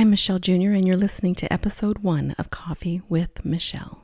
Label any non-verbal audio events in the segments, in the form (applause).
I'm Michelle Jr., and you're listening to episode one of Coffee with Michelle.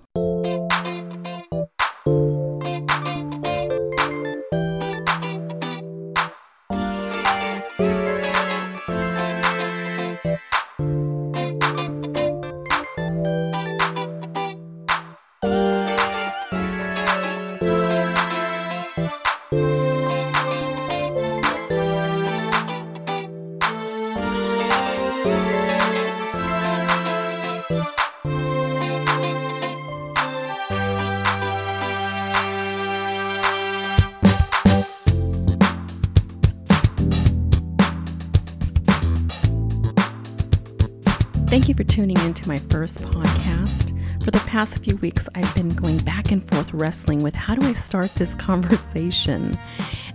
Start this conversation?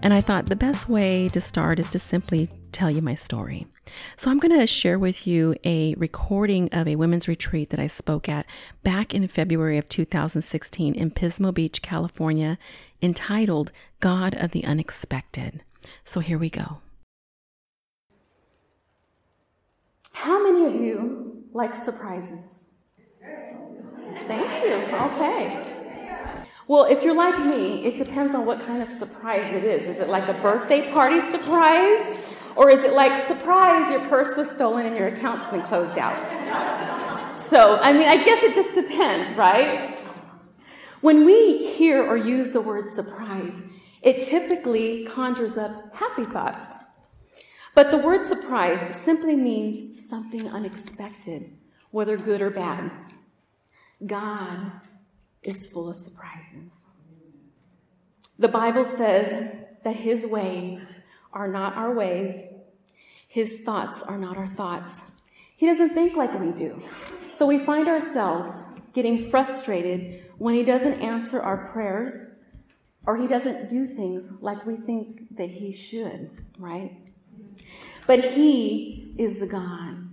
And I thought the best way to start is to simply tell you my story. So I'm going to share with you a recording of a women's retreat that I spoke at back in February of 2016 in Pismo Beach, California, entitled God of the Unexpected. So here we go. How many of you like surprises? Thank you. Okay. Well, if you're like me, it depends on what kind of surprise it is. Is it like a birthday party surprise? Or is it like, surprise, your purse was stolen and your account's been closed out? So, I mean, I guess it just depends, right? When we hear or use the word surprise, it typically conjures up happy thoughts. But the word surprise simply means something unexpected, whether good or bad. God is full of surprises. The Bible says that His ways are not our ways, His thoughts are not our thoughts. He doesn't think like we do. So we find ourselves getting frustrated when He doesn't answer our prayers or He doesn't do things like we think that He should, right? But He is the God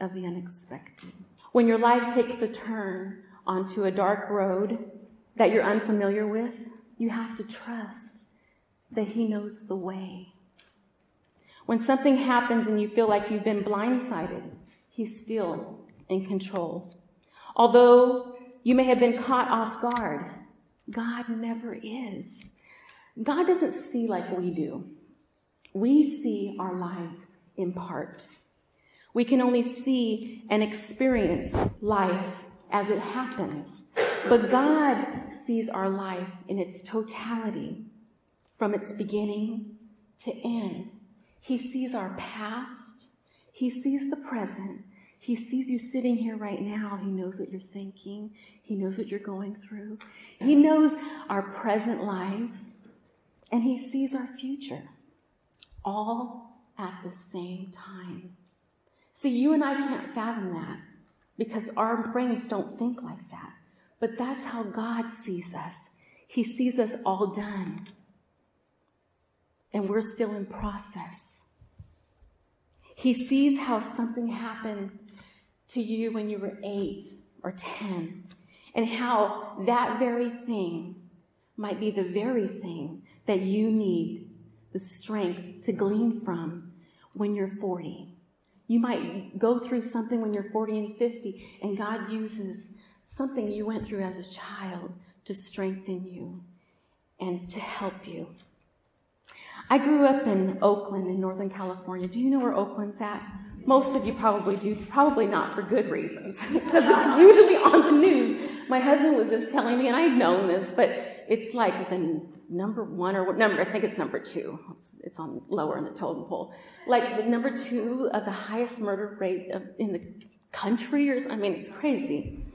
of the unexpected. When your life takes a turn onto a dark road that you're unfamiliar with, you have to trust that He knows the way. When something happens and you feel like you've been blindsided, He's still in control. Although you may have been caught off guard, God never is. God doesn't see like we do. We see our lives in part. We can only see and experience life as it happens. But God sees our life in its totality, from its beginning to end. He sees our past, He sees the present. He sees you sitting here right now. He knows what you're thinking. He knows what you're going through. He knows our present lives, and He sees our future all at the same time. See, you and I can't fathom that because our brains don't think like that. But that's how God sees us. He sees us all done. And we're still in process. He sees how something happened to you when you were eight or 10, and how that very thing might be the very thing that you need the strength to glean from when you're 40. You might go through something when you're 40 and 50, and God uses something you went through as a child to strengthen you and to help you. I grew up in Oakland in Northern California. Do you know where Oakland's at? Most of you probably do, probably not for good reasons, (laughs) because it's usually on the news. My husband was just telling me, and I'd known this, but it's like the number one or what number, I think it's number two. It's, it's on lower in the totem pole. Like the number two of the highest murder rate of, in the country, or I mean, it's crazy.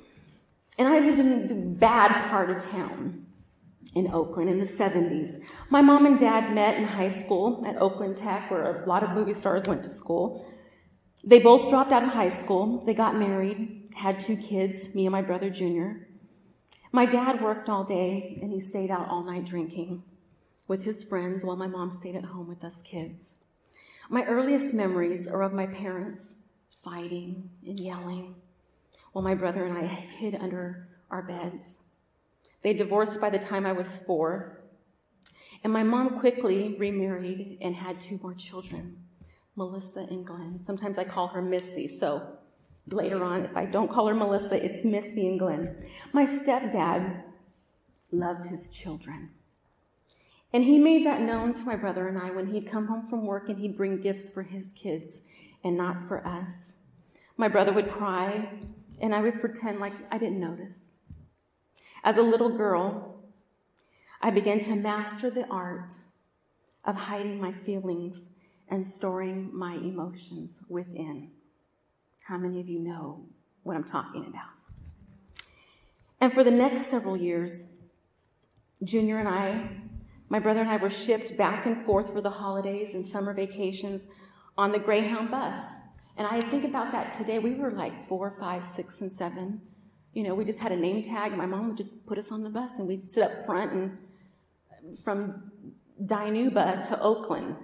And I lived in the bad part of town in Oakland in the 70s. My mom and dad met in high school at Oakland Tech, where a lot of movie stars went to school. They both dropped out of high school. They got married, had two kids, me and my brother Junior. My dad worked all day and he stayed out all night drinking with his friends while my mom stayed at home with us kids. My earliest memories are of my parents fighting and yelling while my brother and I hid under our beds. They divorced by the time I was four, and my mom quickly remarried and had two more children. Melissa and Glenn. Sometimes I call her Missy, so later on. If I don't call her Melissa, it's Missy and Glenn. My stepdad loved his children. And he made that known to my brother and I when he'd come home from work and he'd bring gifts for his kids and not for us. My brother would cry, and I would pretend like I didn't notice. As a little girl, I began to master the art of hiding my feelings and storing my emotions within. How many of you know what I'm talking about? And for the next several years, Junior and I, my brother and I, were shipped back and forth for the holidays and summer vacations on the Greyhound bus. And I think about that today. We were like four, five, six, and seven. You know, we just had a name tag, my mom would just put us on the bus, and we'd sit up front and from Dinuba to Oakland.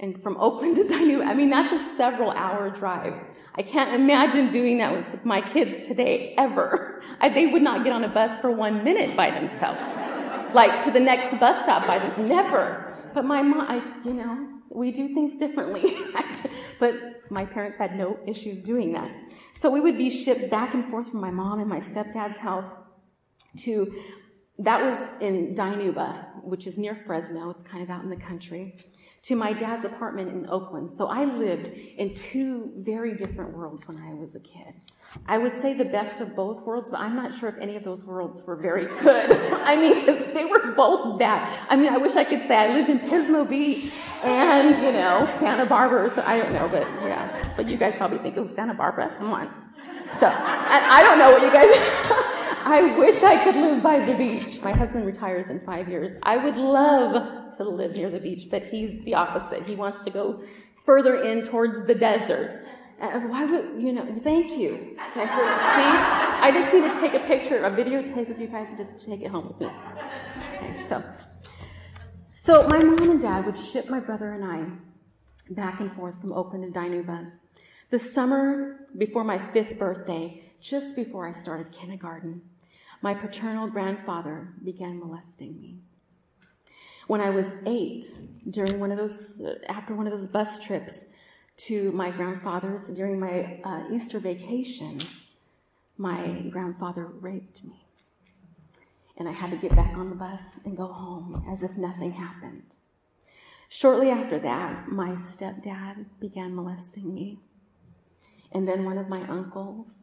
And from Oakland to Dinuba, I mean, that's a several hour drive. I can't imagine doing that with my kids today, ever. I, they would not get on a bus for one minute by themselves. like to the next bus stop by them. Never. But my mom, I, you know, we do things differently. (laughs) but my parents had no issues doing that. So we would be shipped back and forth from my mom and my stepdad's house to that was in Dinuba, which is near Fresno. It's kind of out in the country. To my dad's apartment in Oakland. So I lived in two very different worlds when I was a kid. I would say the best of both worlds, but I'm not sure if any of those worlds were very good. (laughs) I mean, because they were both bad. I mean, I wish I could say I lived in Pismo Beach and, you know, Santa Barbara. So I don't know, but yeah. But you guys probably think it was Santa Barbara. Come on. So I, I don't know what you guys. (laughs) I wish I could live by the beach. My husband retires in five years. I would love to live near the beach, but he's the opposite. He wants to go further in towards the desert. Uh, why would, you know, thank you. See, I just need to take a picture, a videotape of you guys and just take it home with me. Okay, so, so my mom and dad would ship my brother and I back and forth from Oakland to Dinuba. The summer before my fifth birthday, just before I started kindergarten, my paternal grandfather began molesting me. When I was eight, during one of those, after one of those bus trips to my grandfather's during my uh, Easter vacation, my grandfather raped me. And I had to get back on the bus and go home as if nothing happened. Shortly after that, my stepdad began molesting me. And then one of my uncles.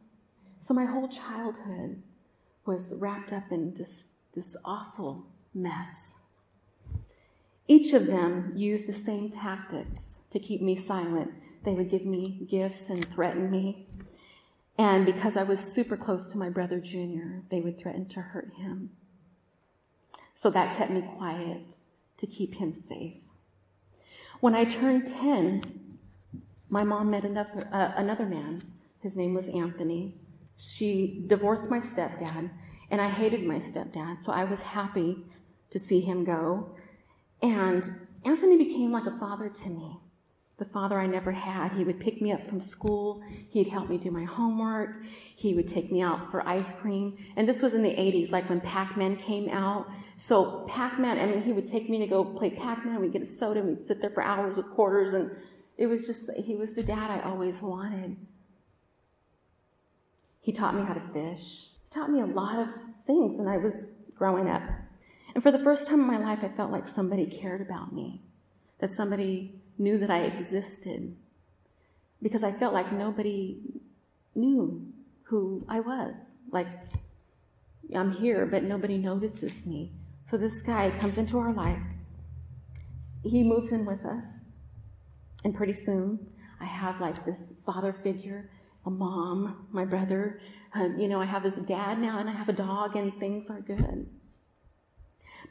So my whole childhood was wrapped up in this, this awful mess. Each of them used the same tactics to keep me silent. They would give me gifts and threaten me. And because I was super close to my brother Junior, they would threaten to hurt him. So that kept me quiet to keep him safe. When I turned 10, my mom met another, uh, another man. His name was Anthony. She divorced my stepdad, and I hated my stepdad, so I was happy to see him go. And Anthony became like a father to me, the father I never had. He would pick me up from school, he'd help me do my homework, he would take me out for ice cream. And this was in the 80s, like when Pac Man came out. So, Pac Man, I mean, he would take me to go play Pac Man, we'd get a soda, and we'd sit there for hours with quarters, and it was just, he was the dad I always wanted. He taught me how to fish. He taught me a lot of things when I was growing up. And for the first time in my life, I felt like somebody cared about me, that somebody knew that I existed, because I felt like nobody knew who I was. Like, I'm here, but nobody notices me. So this guy comes into our life. He moves in with us. And pretty soon, I have like this father figure a mom, my brother. Um, you know, I have this dad now and I have a dog and things are good.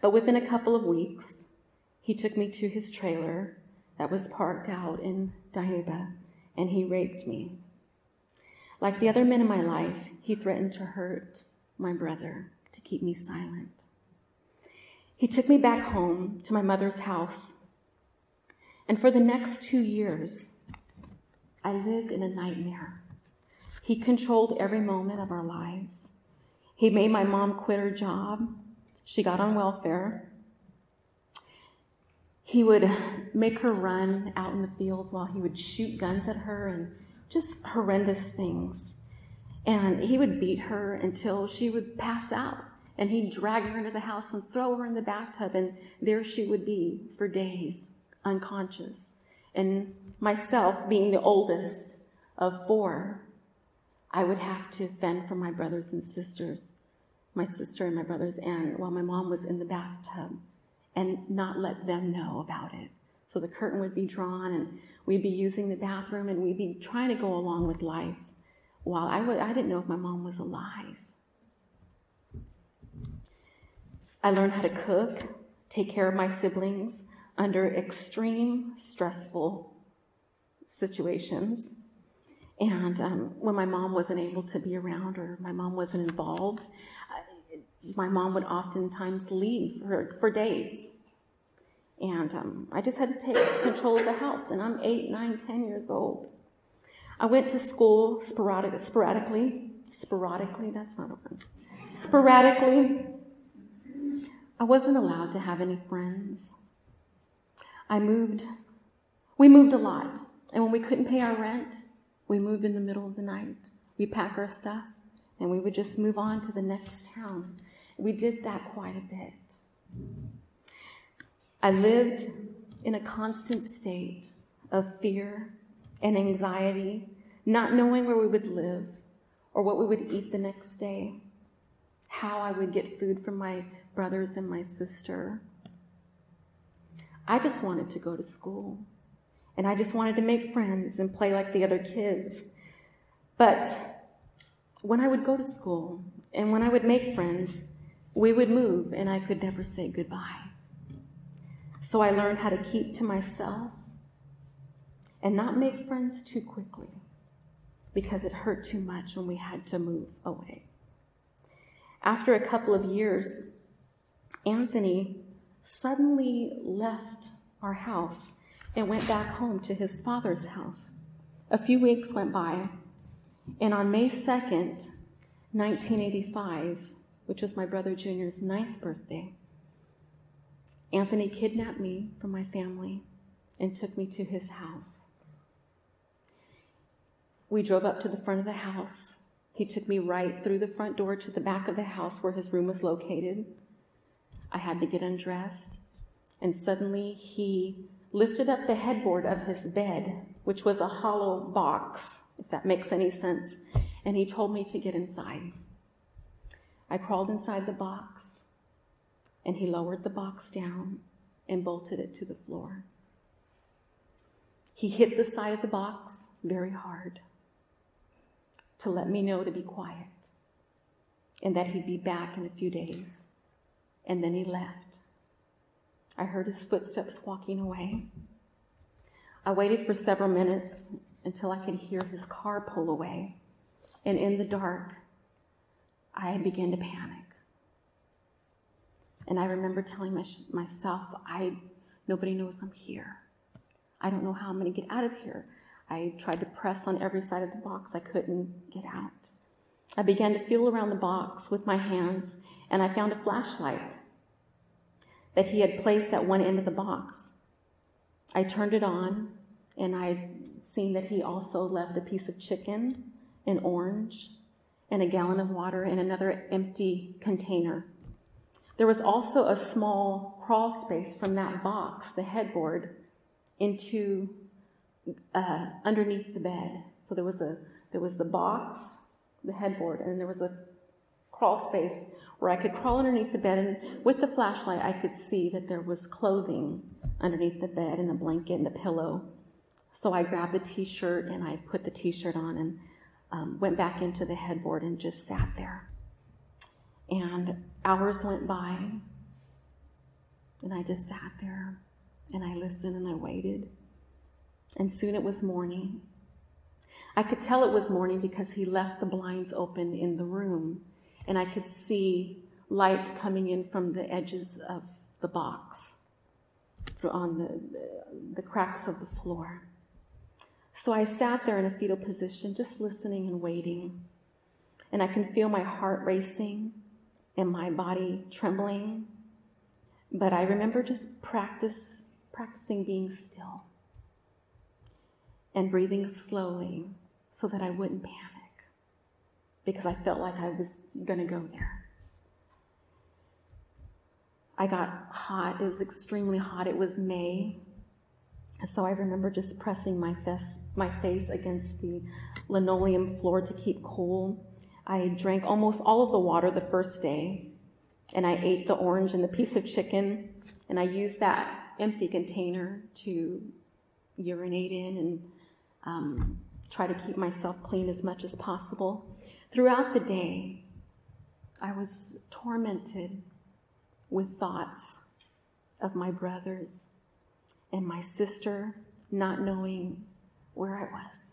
But within a couple of weeks, he took me to his trailer that was parked out in Dinuba and he raped me. Like the other men in my life, he threatened to hurt my brother to keep me silent. He took me back home to my mother's house. And for the next two years, I lived in a nightmare. He controlled every moment of our lives. He made my mom quit her job. She got on welfare. He would make her run out in the field while he would shoot guns at her and just horrendous things. And he would beat her until she would pass out. And he'd drag her into the house and throw her in the bathtub, and there she would be for days, unconscious. And myself, being the oldest of four, I would have to fend for my brothers and sisters, my sister and my brothers, and while my mom was in the bathtub, and not let them know about it. So the curtain would be drawn, and we'd be using the bathroom, and we'd be trying to go along with life while I would, I didn't know if my mom was alive. I learned how to cook, take care of my siblings under extreme stressful situations. And um, when my mom wasn't able to be around or my mom wasn't involved, my mom would oftentimes leave for, for days. And um, I just had to take control of the house. And I'm eight, nine, ten years old. I went to school sporadic, sporadically. Sporadically, that's not a word. Sporadically. I wasn't allowed to have any friends. I moved. We moved a lot. And when we couldn't pay our rent, we moved in the middle of the night. We pack our stuff and we would just move on to the next town. We did that quite a bit. I lived in a constant state of fear and anxiety, not knowing where we would live or what we would eat the next day, how I would get food from my brothers and my sister. I just wanted to go to school. And I just wanted to make friends and play like the other kids. But when I would go to school and when I would make friends, we would move and I could never say goodbye. So I learned how to keep to myself and not make friends too quickly because it hurt too much when we had to move away. After a couple of years, Anthony suddenly left our house and went back home to his father's house. A few weeks went by, and on May 2nd, 1985, which was my brother Junior's ninth birthday, Anthony kidnapped me from my family and took me to his house. We drove up to the front of the house. He took me right through the front door to the back of the house where his room was located. I had to get undressed, and suddenly he lifted up the headboard of his bed, which was a hollow box, if that makes any sense, and he told me to get inside. I crawled inside the box, and he lowered the box down and bolted it to the floor. He hit the side of the box very hard to let me know to be quiet and that he'd be back in a few days. And then he left. I heard his footsteps walking away. I waited for several minutes until I could hear his car pull away. And in the dark, I began to panic. And I remember telling my, myself, I, nobody knows I'm here. I don't know how I'm going to get out of here. I tried to press on every side of the box. I couldn't get out. I began to feel around the box with my hands, and I found a flashlight that he had placed at one end of the box. I turned it on, and I had seen that he also left a piece of chicken, an orange, and a gallon of water in another empty container. There was also a small crawl space from that box, the headboard, into uh, underneath the bed. So there was a there was the box, the headboard, and there was a crawl space where I could crawl underneath the bed, and with the flashlight, I could see that there was clothing underneath the bed and a blanket and a pillow. So I grabbed the t shirt and I put the t shirt on and um, went back into the headboard and just sat there. And hours went by, and I just sat there and I listened and I waited. And soon it was morning. I could tell it was morning because he left the blinds open in the room and I could see light coming in from the edges of the box through on the, the, cracks of the floor. So I sat there in a fetal position, just listening and waiting. And I can feel my heart racing and my body trembling. But I remember just practice, practicing being still and breathing slowly so that I wouldn't panic because I felt like I was going to go there. I got hot. It was extremely hot. It was May. So I remember just pressing my, face, my face against the linoleum floor to keep cool. I drank almost all of the water the first day, and I ate the orange and the piece of chicken, and I used that empty container to urinate in and um, try to keep myself clean as much as possible. Throughout the day, I was tormented with thoughts of my brothers and my sister not knowing where I was.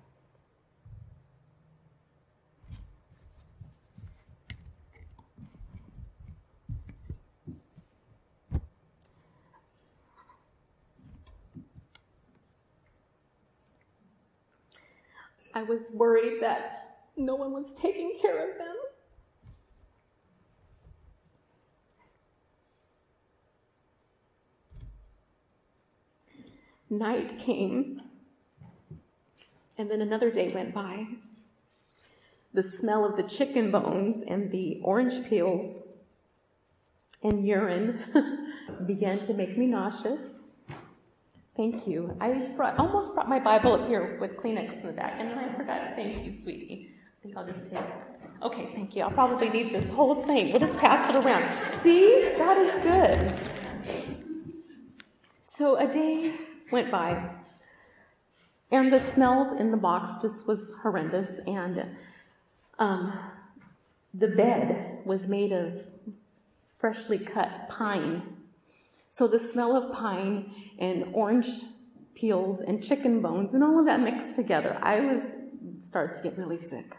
I was worried that no one was taking care of them. Night came, and then another day went by. The smell of the chicken bones and the orange peels and urine (laughs) began to make me nauseous. Thank you. I brought, almost brought my Bible up here with Kleenex in the back, and then I forgot. Thank you, sweetie. Think I'll just take. Okay, thank you. I'll probably need this whole thing. We'll just pass it around. See? That is good. So a day went by. And the smells in the box just was horrendous. And um, the bed was made of freshly cut pine. So the smell of pine and orange peels and chicken bones and all of that mixed together, I was started to get really sick.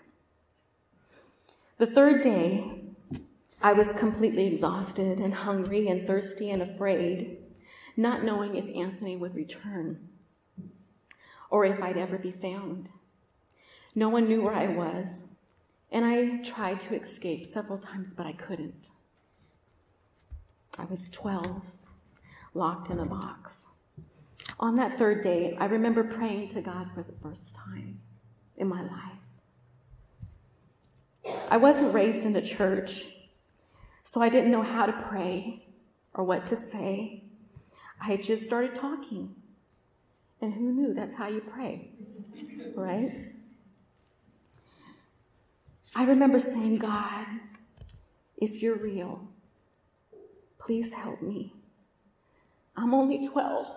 The third day, I was completely exhausted and hungry and thirsty and afraid not knowing if Anthony would return or if I'd ever be found. No one knew where I was, and I tried to escape several times, but I couldn't. I was 12, locked in a box. On that third day, I remember praying to God for the first time in my life. I wasn't raised in a church, so I didn't know how to pray or what to say. I just started talking. And who knew that's how you pray, right? I remember saying, God, if you're real, please help me. I'm only 12.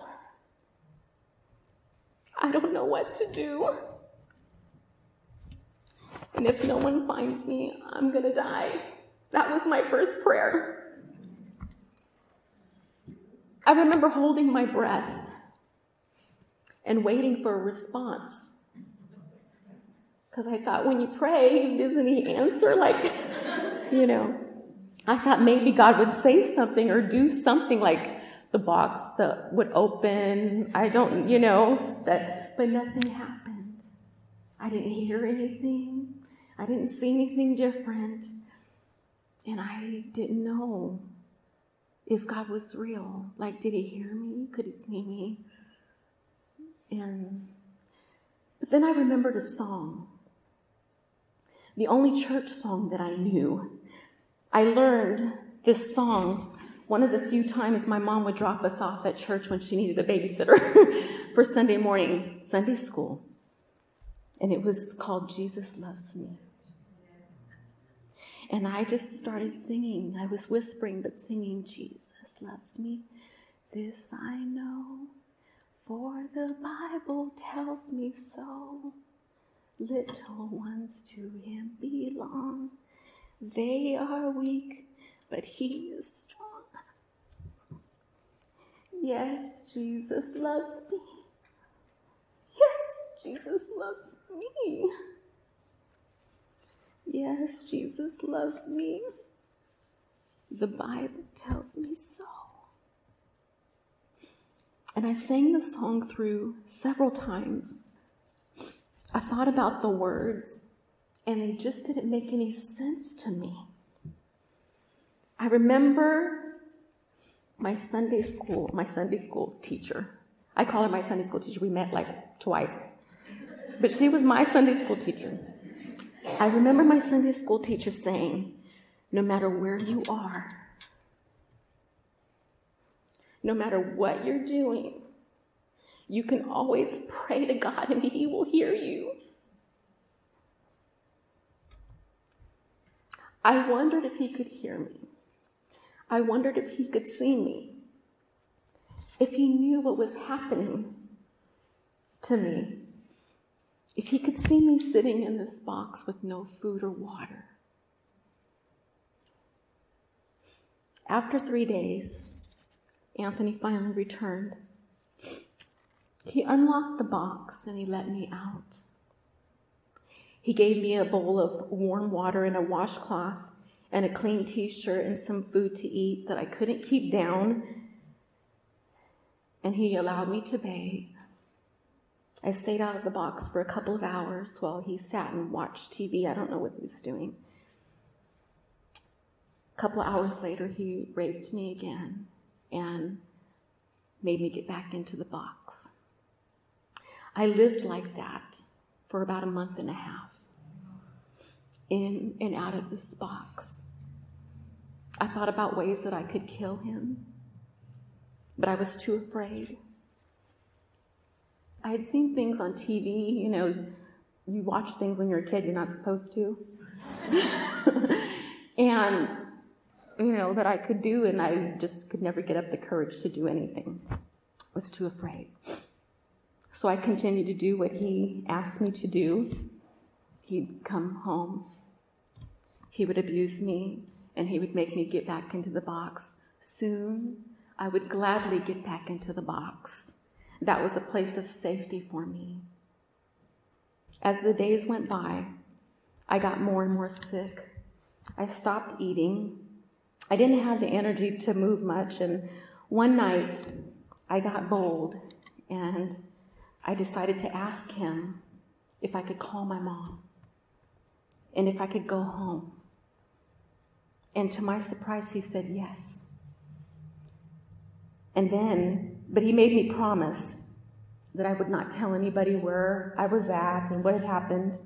I don't know what to do. And if no one finds me, I'm going to die. That was my first prayer. I remember holding my breath and waiting for a response. Because I thought when you pray, doesn't he answer? Like, (laughs) you know, I thought maybe God would say something or do something like the box that would open. I don't, you know, that, but nothing happened. I didn't hear anything. I didn't see anything different. And I didn't know if God was real. Like, did he hear me? Could he see me? And but then I remembered a song, the only church song that I knew. I learned this song one of the few times my mom would drop us off at church when she needed a babysitter (laughs) for Sunday morning Sunday school. And it was called Jesus Loves Me. And I just started singing. I was whispering, but singing, Jesus loves me. This I know, for the Bible tells me so. Little ones to him belong. They are weak, but he is strong. Yes, Jesus loves me. Yes, Jesus loves me. Yes, Jesus loves me. The Bible tells me so. And I sang the song through several times. I thought about the words, and they just didn't make any sense to me. I remember my Sunday school, my Sunday school's teacher. I call her my Sunday school teacher. We met like twice. But she was my Sunday school teacher. I remember my Sunday school teacher saying, no matter where you are, no matter what you're doing, you can always pray to God and He will hear you. I wondered if He could hear me. I wondered if He could see me. If He knew what was happening to me. If He could see me sitting in this box with no food or water. After three days, Anthony finally returned. He unlocked the box and he let me out. He gave me a bowl of warm water and a washcloth and a clean t shirt and some food to eat that I couldn't keep down. And he allowed me to bathe. I stayed out of the box for a couple of hours while he sat and watched TV. I don't know what he was doing. A couple of hours later, he raped me again and made me get back into the box. I lived like that for about a month and a half, in and out of this box. I thought about ways that I could kill him, but I was too afraid. I had seen things on TV, you know, you watch things when you're a kid you're not supposed to. (laughs) and you know, that I could do, and I just could never get up the courage to do anything. I was too afraid. So I continued to do what he asked me to do. He'd come home, he would abuse me, and he would make me get back into the box. Soon, I would gladly get back into the box. That was a place of safety for me. As the days went by, I got more and more sick. I stopped eating I didn't have the energy to move much, and one night I got bold and I decided to ask him if I could call my mom and if I could go home. And to my surprise, he said yes. And then, but he made me promise that I would not tell anybody where I was at and what had happened.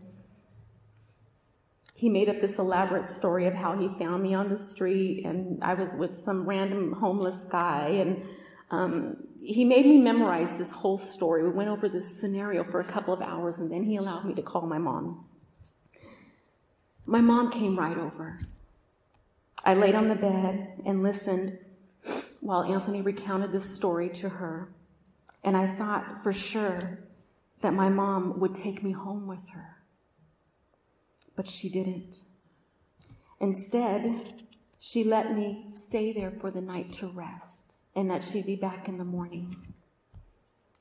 He made up this elaborate story of how he found me on the street and I was with some random homeless guy. And um, he made me memorize this whole story. We went over this scenario for a couple of hours and then he allowed me to call my mom. My mom came right over. I laid on the bed and listened while Anthony recounted this story to her. And I thought for sure that my mom would take me home with her but she didn't. Instead, she let me stay there for the night to rest and that she'd be back in the morning.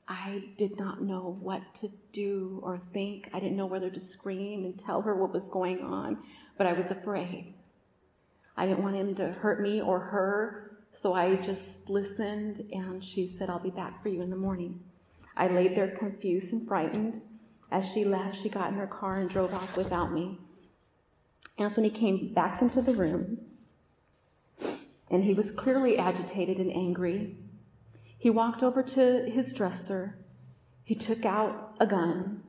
I did not know what to do or think. I didn't know whether to scream and tell her what was going on, but I was afraid. I didn't want him to hurt me or her, so I just listened and she said, I'll be back for you in the morning. I laid there confused and frightened. As she left, she got in her car and drove off without me. Anthony came back into the room, and he was clearly agitated and angry. He walked over to his dresser. He took out a gun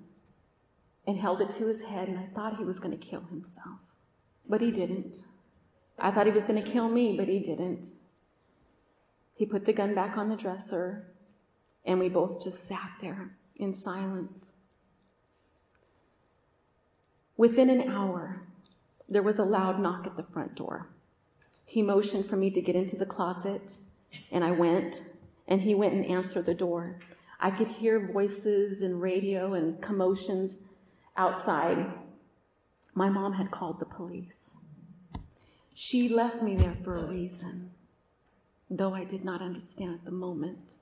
and held it to his head, and I thought he was going to kill himself. But he didn't. I thought he was going to kill me, but he didn't. He put the gun back on the dresser, and we both just sat there in silence. Within an hour, there was a loud knock at the front door. He motioned for me to get into the closet, and I went, and he went and answered the door. I could hear voices and radio and commotions outside. My mom had called the police. She left me there for a reason, though I did not understand at the moment.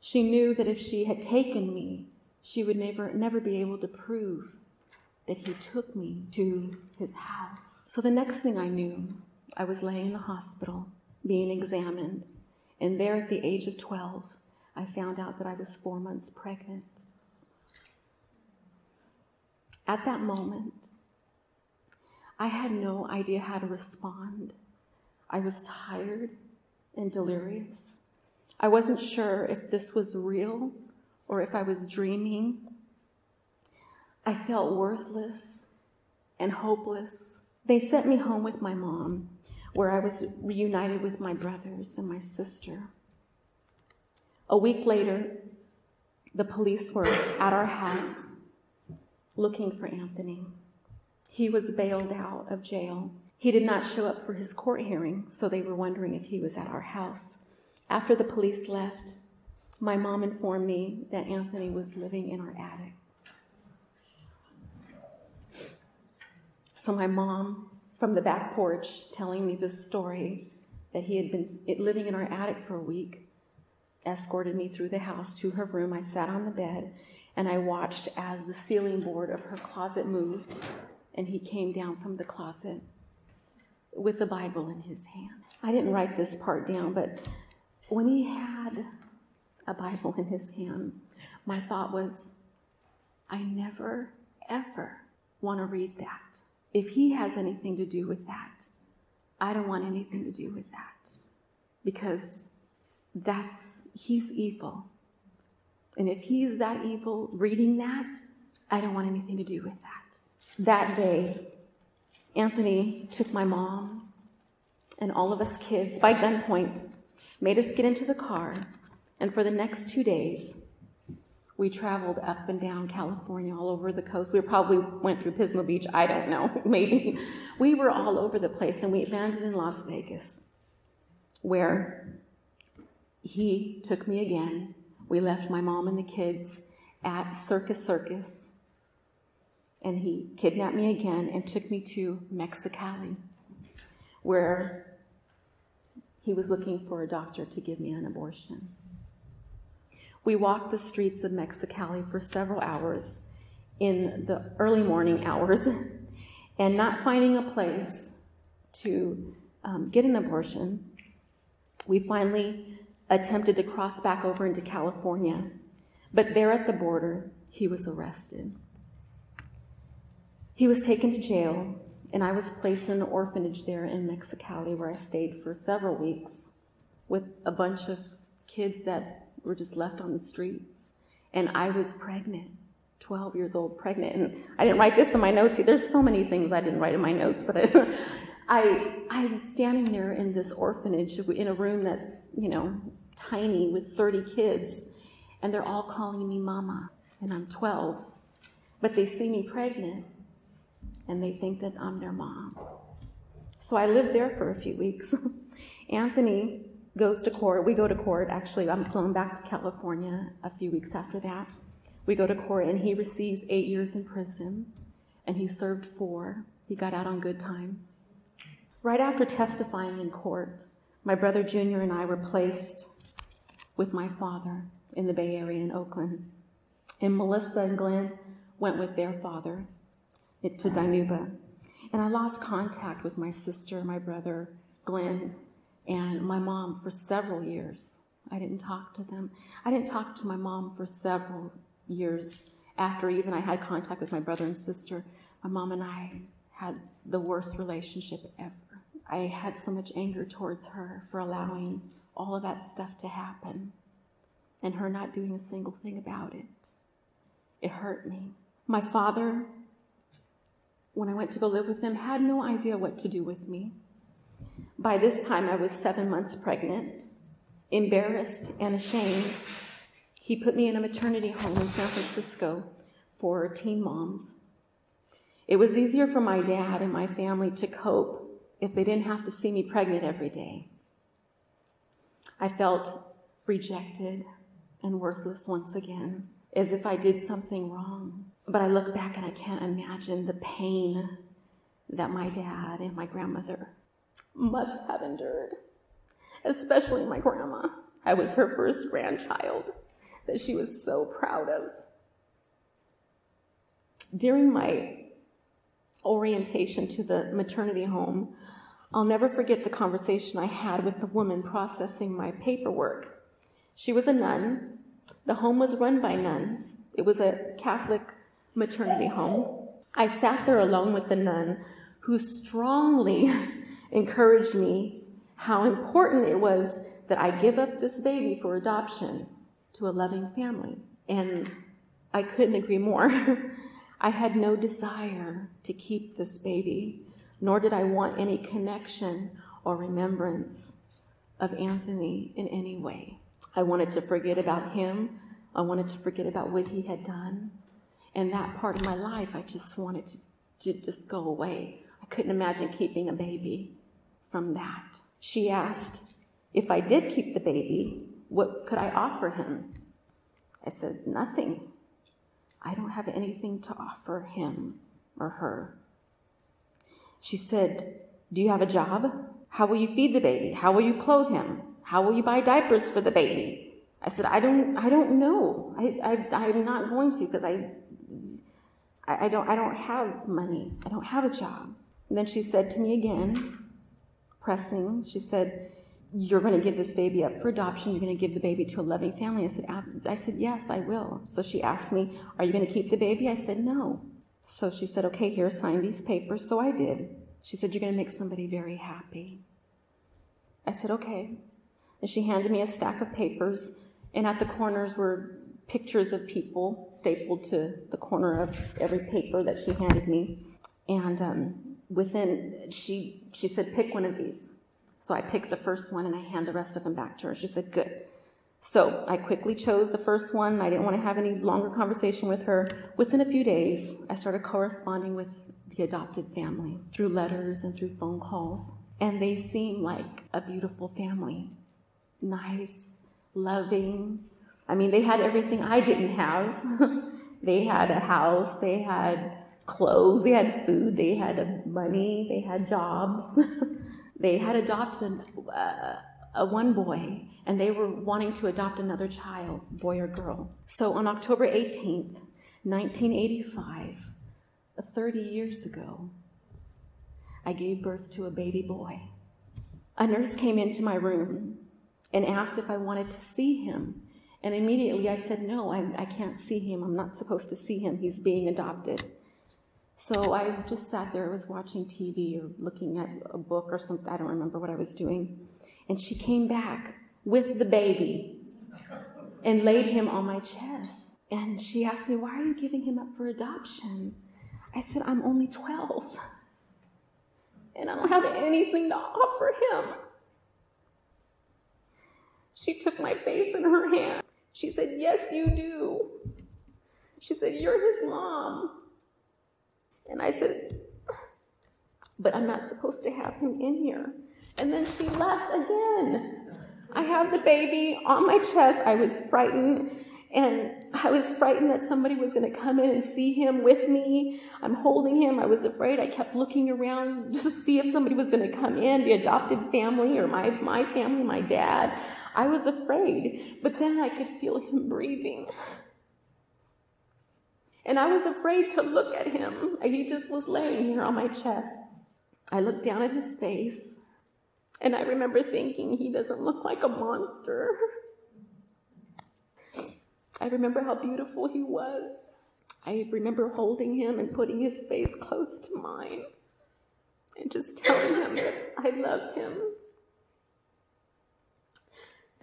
She knew that if she had taken me, she would never, never be able to prove that he took me to his house. So the next thing I knew, I was laying in the hospital being examined. And there at the age of 12, I found out that I was four months pregnant. At that moment, I had no idea how to respond. I was tired and delirious. I wasn't sure if this was real or if I was dreaming I felt worthless and hopeless. They sent me home with my mom, where I was reunited with my brothers and my sister. A week later, the police were at our house looking for Anthony. He was bailed out of jail. He did not show up for his court hearing, so they were wondering if he was at our house. After the police left, my mom informed me that Anthony was living in our attic. So my mom, from the back porch, telling me this story that he had been living in our attic for a week, escorted me through the house to her room. I sat on the bed and I watched as the ceiling board of her closet moved and he came down from the closet with the Bible in his hand. I didn't write this part down, but when he had a Bible in his hand, my thought was, I never, ever want to read that. If he has anything to do with that, I don't want anything to do with that. Because that's, he's evil. And if he's that evil reading that, I don't want anything to do with that. That day, Anthony took my mom and all of us kids by gunpoint, made us get into the car, and for the next two days, we traveled up and down California, all over the coast. We probably went through Pismo Beach, I don't know, (laughs) maybe. We were all over the place, and we landed in Las Vegas, where he took me again. We left my mom and the kids at Circus Circus, and he kidnapped me again and took me to Mexicali, where he was looking for a doctor to give me an abortion. We walked the streets of Mexicali for several hours in the early morning hours (laughs) and not finding a place to um, get an abortion, we finally attempted to cross back over into California. But there at the border, he was arrested. He was taken to jail, and I was placed in an orphanage there in Mexicali where I stayed for several weeks with a bunch of kids that were just left on the streets. And I was pregnant, 12 years old, pregnant. And I didn't write this in my notes. There's so many things I didn't write in my notes, but (laughs) I, I, I was standing there in this orphanage in a room that's, you know, tiny with 30 kids, and they're all calling me mama, and I'm 12. But they see me pregnant, and they think that I'm their mom. So I lived there for a few weeks. (laughs) Anthony goes to court. We go to court. Actually, I'm flown back to California a few weeks after that. We go to court, and he receives eight years in prison, and he served four. He got out on good time. Right after testifying in court, my brother Junior and I were placed with my father in the Bay Area in Oakland. And Melissa and Glenn went with their father to Dinuba. And I lost contact with my sister, my brother, Glenn, and my mom for several years. I didn't talk to them. I didn't talk to my mom for several years after even I had contact with my brother and sister. My mom and I had the worst relationship ever. I had so much anger towards her for allowing all of that stuff to happen and her not doing a single thing about it. It hurt me. My father, when I went to go live with him, had no idea what to do with me. By this time, I was seven months pregnant. Embarrassed and ashamed, he put me in a maternity home in San Francisco for teen moms. It was easier for my dad and my family to cope if they didn't have to see me pregnant every day. I felt rejected and worthless once again, as if I did something wrong. But I look back and I can't imagine the pain that my dad and my grandmother must have endured, especially my grandma. I was her first grandchild that she was so proud of. During my orientation to the maternity home, I'll never forget the conversation I had with the woman processing my paperwork. She was a nun. The home was run by nuns. It was a Catholic maternity home. I sat there alone with the nun who strongly (laughs) encouraged me how important it was that I give up this baby for adoption to a loving family. And I couldn't agree more. (laughs) I had no desire to keep this baby, nor did I want any connection or remembrance of Anthony in any way. I wanted to forget about him. I wanted to forget about what he had done. And that part of my life, I just wanted to, to just go away. I couldn't imagine keeping a baby from that. She asked if I did keep the baby, what could I offer him? I said, Nothing. I don't have anything to offer him or her. She said, Do you have a job? How will you feed the baby? How will you clothe him? How will you buy diapers for the baby? I said, I don't, I don't know. I, I, I'm not going to because I, I, don't, I don't have money. I don't have a job. And then she said to me again, pressing, she said, you're going to give this baby up for adoption. You're going to give the baby to a loving family. I said, I said, yes, I will. So she asked me, are you going to keep the baby? I said, no. So she said, okay, here, sign these papers. So I did. She said, you're going to make somebody very happy. I said, okay. And she handed me a stack of papers, and at the corners were pictures of people stapled to the corner of every paper that she handed me. And um, within, she, she said, pick one of these. So I picked the first one and I hand the rest of them back to her. She said, Good. So I quickly chose the first one. I didn't want to have any longer conversation with her. Within a few days, I started corresponding with the adopted family through letters and through phone calls. And they seem like a beautiful family nice, loving. I mean, they had everything I didn't have. (laughs) they had a house, they had clothes, they had food, they had money, they had jobs. (laughs) They had adopted uh, a one boy, and they were wanting to adopt another child, boy or girl. So on October 18th, 1985, 30 years ago, I gave birth to a baby boy. A nurse came into my room and asked if I wanted to see him. And immediately I said, No, I, I can't see him. I'm not supposed to see him. He's being adopted. So I just sat there, I was watching TV or looking at a book or something, I don't remember what I was doing. And she came back with the baby and laid him on my chest. And she asked me, Why are you giving him up for adoption? I said, I'm only 12 and I don't have anything to offer him. She took my face in her hand. She said, Yes, you do. She said, You're his mom. And I said, But I'm not supposed to have him in here. And then she left again. I have the baby on my chest. I was frightened. And I was frightened that somebody was going to come in and see him with me. I'm holding him. I was afraid. I kept looking around just to see if somebody was going to come in, the adopted family or my, my family, my dad. I was afraid. But then I could feel him breathing. And I was afraid to look at him. He just was laying here on my chest. I looked down at his face, and I remember thinking, he doesn't look like a monster. (laughs) I remember how beautiful he was. I remember holding him and putting his face close to mine and just telling him that I loved him.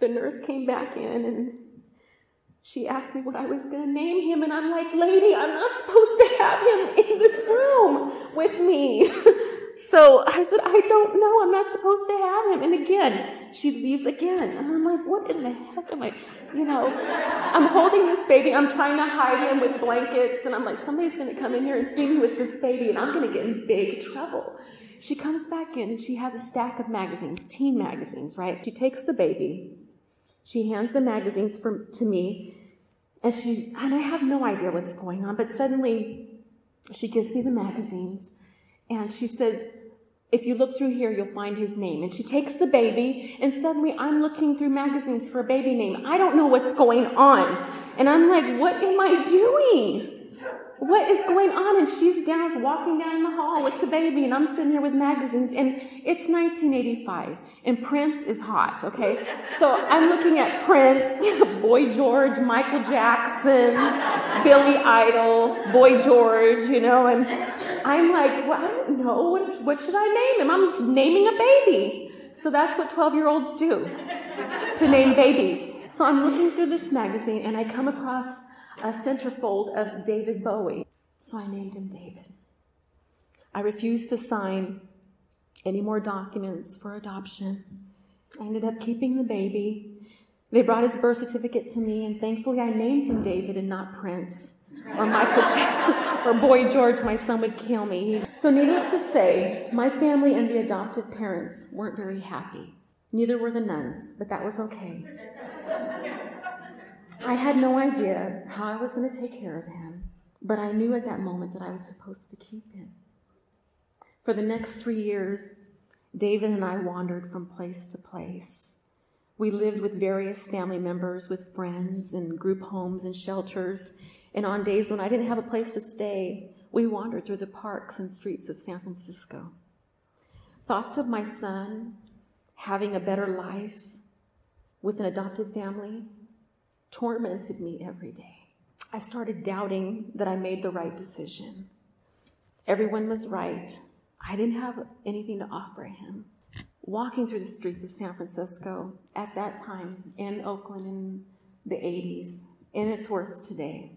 The nurse came back in and she asked me what I was going to name him, and I'm like, Lady, I'm not supposed to have him in this room with me. (laughs) so I said, I don't know. I'm not supposed to have him. And again, she leaves again. And I'm like, what in the heck am I? You know, (laughs) I'm holding this baby. I'm trying to hide him with blankets. And I'm like, somebody's going to come in here and see me with this baby, and I'm going to get in big trouble. She comes back in and she has a stack of magazines, teen magazines, right? She takes the baby she hands the magazines for, to me, and she's, and I have no idea what's going on, but suddenly she gives me the magazines, and she says, if you look through here, you'll find his name. And she takes the baby, and suddenly I'm looking through magazines for a baby name. I don't know what's going on. And I'm like, what am I doing? What is going on? And she's down, walking down the hall with the baby, and I'm sitting here with magazines, and it's 1985, and Prince is hot, okay? So I'm looking at Prince, (laughs) Boy George, Michael Jackson, Billy Idol, Boy George, you know, and I'm like, well, I don't know, what, what should I name him? I'm naming a baby. So that's what 12 year olds do to name babies. So I'm looking through this magazine, and I come across a centerfold of David Bowie. So I named him David. I refused to sign any more documents for adoption. I ended up keeping the baby. They brought his birth certificate to me, and thankfully I named him David and not Prince or Michael Jackson (laughs) or Boy George. My son would kill me. So, needless to say, my family and the adoptive parents weren't very happy. Neither were the nuns, but that was okay. I had no idea how I was going to take care of him, but I knew at that moment that I was supposed to keep him. For the next three years, David and I wandered from place to place. We lived with various family members, with friends, in group homes and shelters. And on days when I didn't have a place to stay, we wandered through the parks and streets of San Francisco. Thoughts of my son having a better life with an adopted family tormented me every day. I started doubting that I made the right decision. Everyone was right. I didn't have anything to offer him. Walking through the streets of San Francisco at that time in Oakland in the 80s, and it's worse today.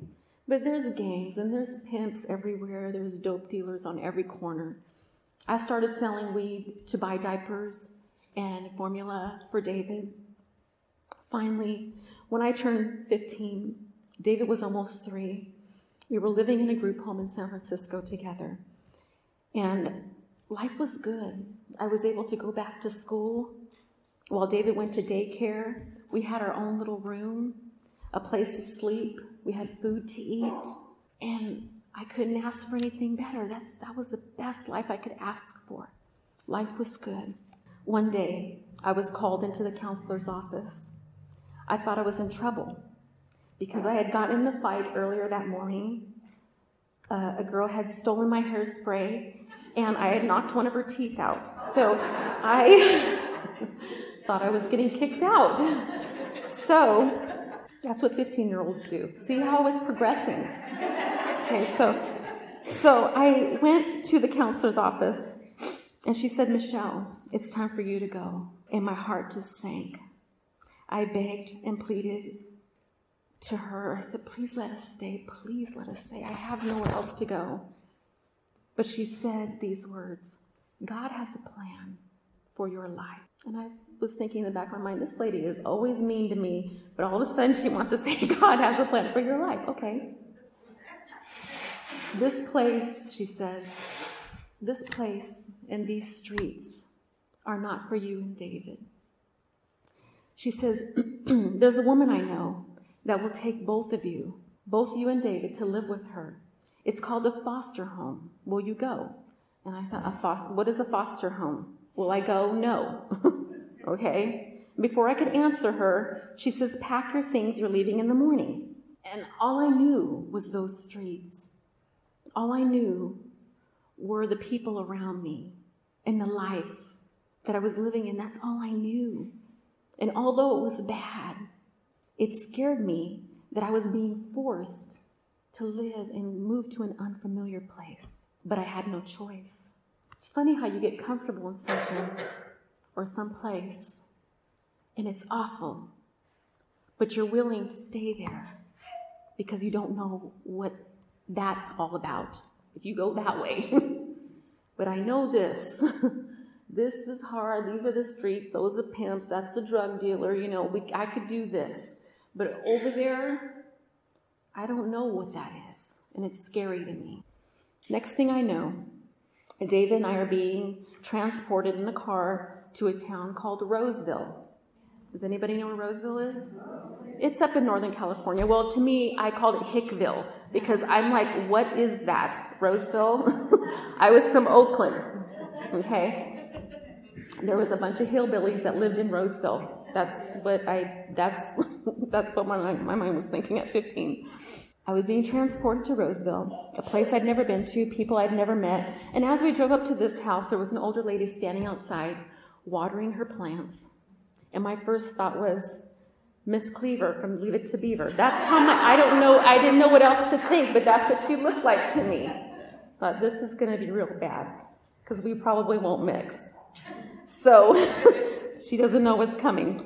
But there's gangs and there's pimps everywhere, there's dope dealers on every corner. I started selling weed to buy diapers and formula for David. Finally, when I turned 15, David was almost three. We were living in a group home in San Francisco together. And life was good. I was able to go back to school. While David went to daycare, we had our own little room, a place to sleep, we had food to eat, and I couldn't ask for anything better. That's, that was the best life I could ask for. Life was good. One day, I was called into the counselor's office. I thought I was in trouble because I had gotten in the fight earlier that morning. Uh, a girl had stolen my hairspray and I had knocked one of her teeth out. So I (laughs) thought I was getting kicked out. So that's what 15 year olds do. See how I was progressing? Okay, so, so I went to the counselor's office and she said, Michelle, it's time for you to go. And my heart just sank. I begged and pleaded to her. I said, Please let us stay. Please let us stay. I have nowhere else to go. But she said these words God has a plan for your life. And I was thinking in the back of my mind, this lady is always mean to me, but all of a sudden she wants to (laughs) say, God has a plan for your life. Okay. This place, she says, this place and these streets are not for you and David. She says, (clears throat) There's a woman I know that will take both of you, both you and David, to live with her. It's called a foster home. Will you go? And I thought, a foster, what is a foster home? Will I go? No. (laughs) okay. Before I could answer her, she says, Pack your things, you're leaving in the morning. And all I knew was those streets. All I knew were the people around me and the life that I was living in. That's all I knew. And although it was bad, it scared me that I was being forced to live and move to an unfamiliar place. But I had no choice. It's funny how you get comfortable in something or some place and it's awful, but you're willing to stay there because you don't know what that's all about if you go that way. (laughs) but I know this (laughs) this is hard. These are the streets. Those are pimps. That's the drug dealer. You know, we, I could do this. But over there, I don't know what that is. And it's scary to me. Next thing I know, David and I are being transported in a car to a town called Roseville. Does anybody know where Roseville is? It's up in Northern California. Well, to me, I called it Hickville because I'm like, what is that? Roseville? (laughs) I was from Oakland. Okay there was a bunch of hillbillies that lived in Roseville. That's what I that's (laughs) that's what my my mind was thinking at 15. I was being transported to Roseville, a place I'd never been to, people I'd never met. And as we drove up to this house, there was an older lady standing outside watering her plants. And my first thought was, Miss Cleaver from Leave It to Beaver. That's how my, I don't know, I didn't know what else to think, but that's what she looked like to me. But this is going to be real bad because we probably won't mix. So (laughs) she doesn't know what's coming.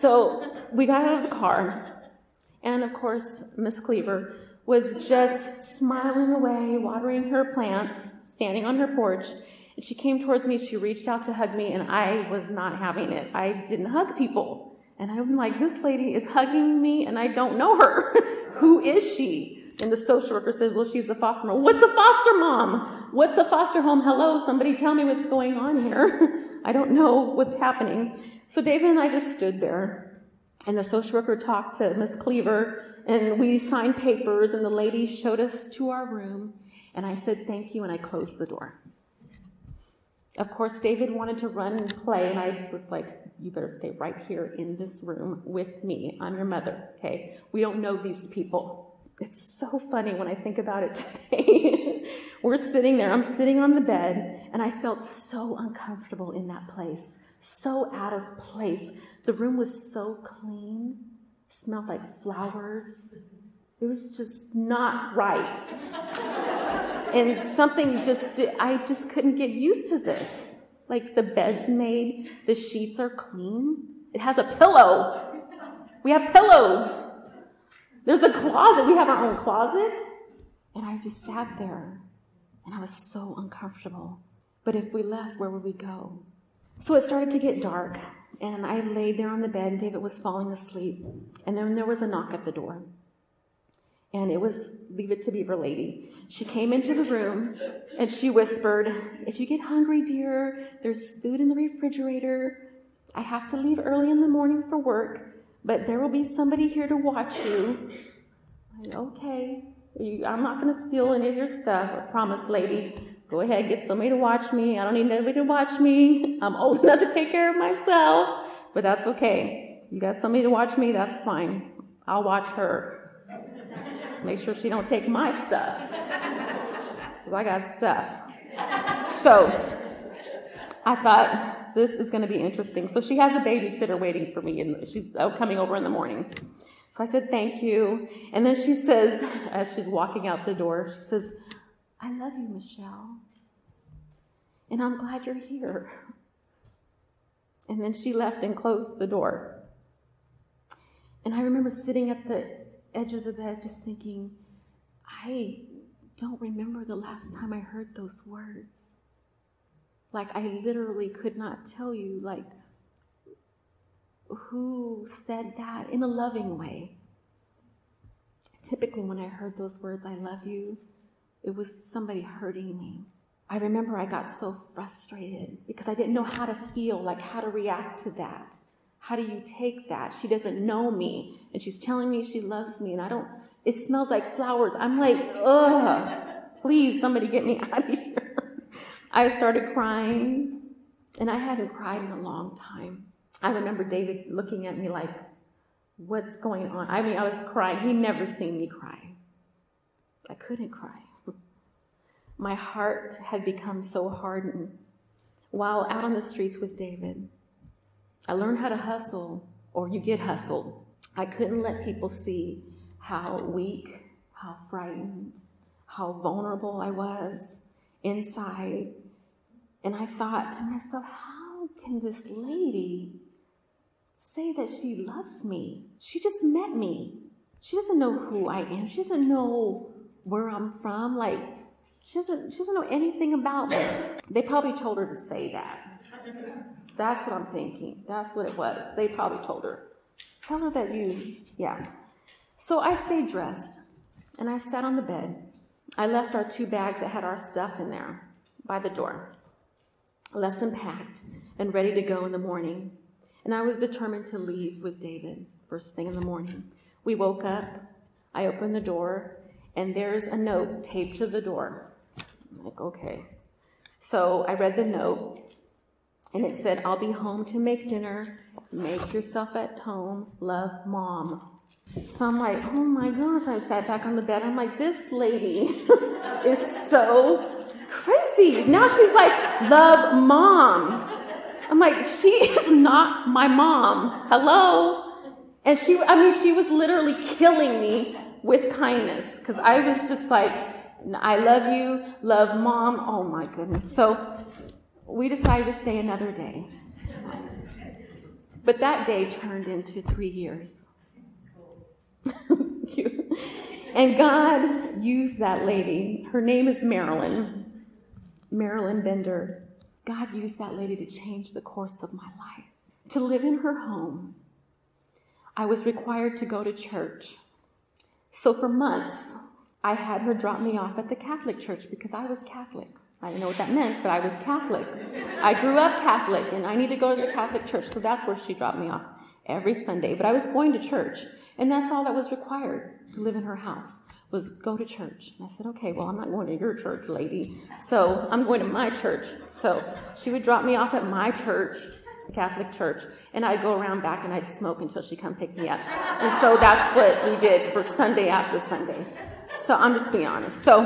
So we got out of the car, and of course, Miss Cleaver was just smiling away, watering her plants, standing on her porch. And she came towards me, she reached out to hug me, and I was not having it. I didn't hug people. And I'm like, this lady is hugging me, and I don't know her. (laughs) Who is she? And the social worker says, well, she's a foster mom. What's a foster mom? What's a foster home? Hello, somebody tell me what's going on here. (laughs) I don't know what's happening. So David and I just stood there, and the social worker talked to Miss Cleaver, and we signed papers, and the lady showed us to our room, and I said thank you, and I closed the door. Of course, David wanted to run and play, and I was like, You better stay right here in this room with me. I'm your mother, okay? We don't know these people. It's so funny when I think about it (laughs) today. We're sitting there, I'm sitting on the bed, and I felt so uncomfortable in that place, so out of place. The room was so clean, smelled like flowers. It was just not right and something just, I just couldn't get used to this. Like the bed's made, the sheets are clean. It has a pillow. We have pillows. There's a closet. We have our own closet. And I just sat there and I was so uncomfortable. But if we left, where would we go? So it started to get dark and I laid there on the bed and David was falling asleep. And then there was a knock at the door and it was Leave It to Beaver Lady. She came into the room and she whispered, If you get hungry, dear, there's food in the refrigerator. I have to leave early in the morning for work, but there will be somebody here to watch you. I, okay, I'm not going to steal any of your stuff. I promise, lady. Go ahead, get somebody to watch me. I don't need anybody to watch me. I'm old (laughs) enough to take care of myself, but that's okay. You got somebody to watch me, that's fine. I'll watch her. Make sure she don't take my stuff. (laughs) Because I got stuff. So I thought this is going to be interesting. So she has a babysitter waiting for me, and she's coming over in the morning. So I said, Thank you. And then she says, as she's walking out the door, she says, I love you, Michelle. And I'm glad you're here. And then she left and closed the door. And I remember sitting at the edge of the bed just thinking, I don't remember the last time I heard those words. Like, I literally could not tell you, like, who said that in a loving way. Typically, when I heard those words, I love you, it was somebody hurting me. I remember I got so frustrated because I didn't know how to feel, like how to react to that. How do you take that? She doesn't know me and she's telling me she loves me and I don't, it smells like flowers. I'm like, ugh, please, somebody get me out of here. I started crying and I hadn't cried in a long time. I remember David looking at me like, what's going on? I mean, I was crying. He never seen me cry. I couldn't cry. (laughs) My heart had become so hardened while out on the streets with David. I learned how to hustle, or you get hustled. I couldn't let people see how weak, how frightened, how vulnerable I was inside. And I thought to myself, how can this lady say that she loves me? She just met me. She doesn't know who I am. She doesn't know where I'm from. Like, she doesn't, she doesn't know anything about me. They probably told her to say that. That's what I'm thinking. That's what it was. They probably told her. Tell her that you, yeah. So I stayed dressed and I sat on the bed. I left our two bags that had our stuff in there by the door. Left them packed and ready to go in the morning. And I was determined to leave with David first thing in the morning. We woke up. I opened the door, and there's a note taped to the door. I'm like, okay. So I read the note, and it said, I'll be home to make dinner. Make yourself at home. Love, mom. So I'm like, oh my gosh. I sat back on the bed. I'm like, this lady (laughs) is so crazy. Now she's like, love, mom. I'm like, she (laughs) is not my mom. Hello? And she, I mean, she was literally killing me with kindness because I was just like, I love you, love mom. Oh my goodness. So we decided to stay another day. But that day turned into three years. (laughs) And God used that lady. Her name is Marilyn. Marilyn Bender. God used that lady to change the course of my life. To live in her home, I was required to go to church. So for months, I had her drop me off at the Catholic church because I was Catholic. I didn't know what that meant, but I was Catholic. I grew up Catholic and I need to go to the Catholic church, so that's where she dropped me off every Sunday. But I was going to church, and that's all that was required to live in her house was go to church. And I said, okay, well, I'm not going to your church, lady. So I'm going to my church. So she would drop me off at my church, Catholic church, and I'd go around back and I'd smoke until she come pick me up. And so that's what we did for Sunday after Sunday. So I'm just being honest. So,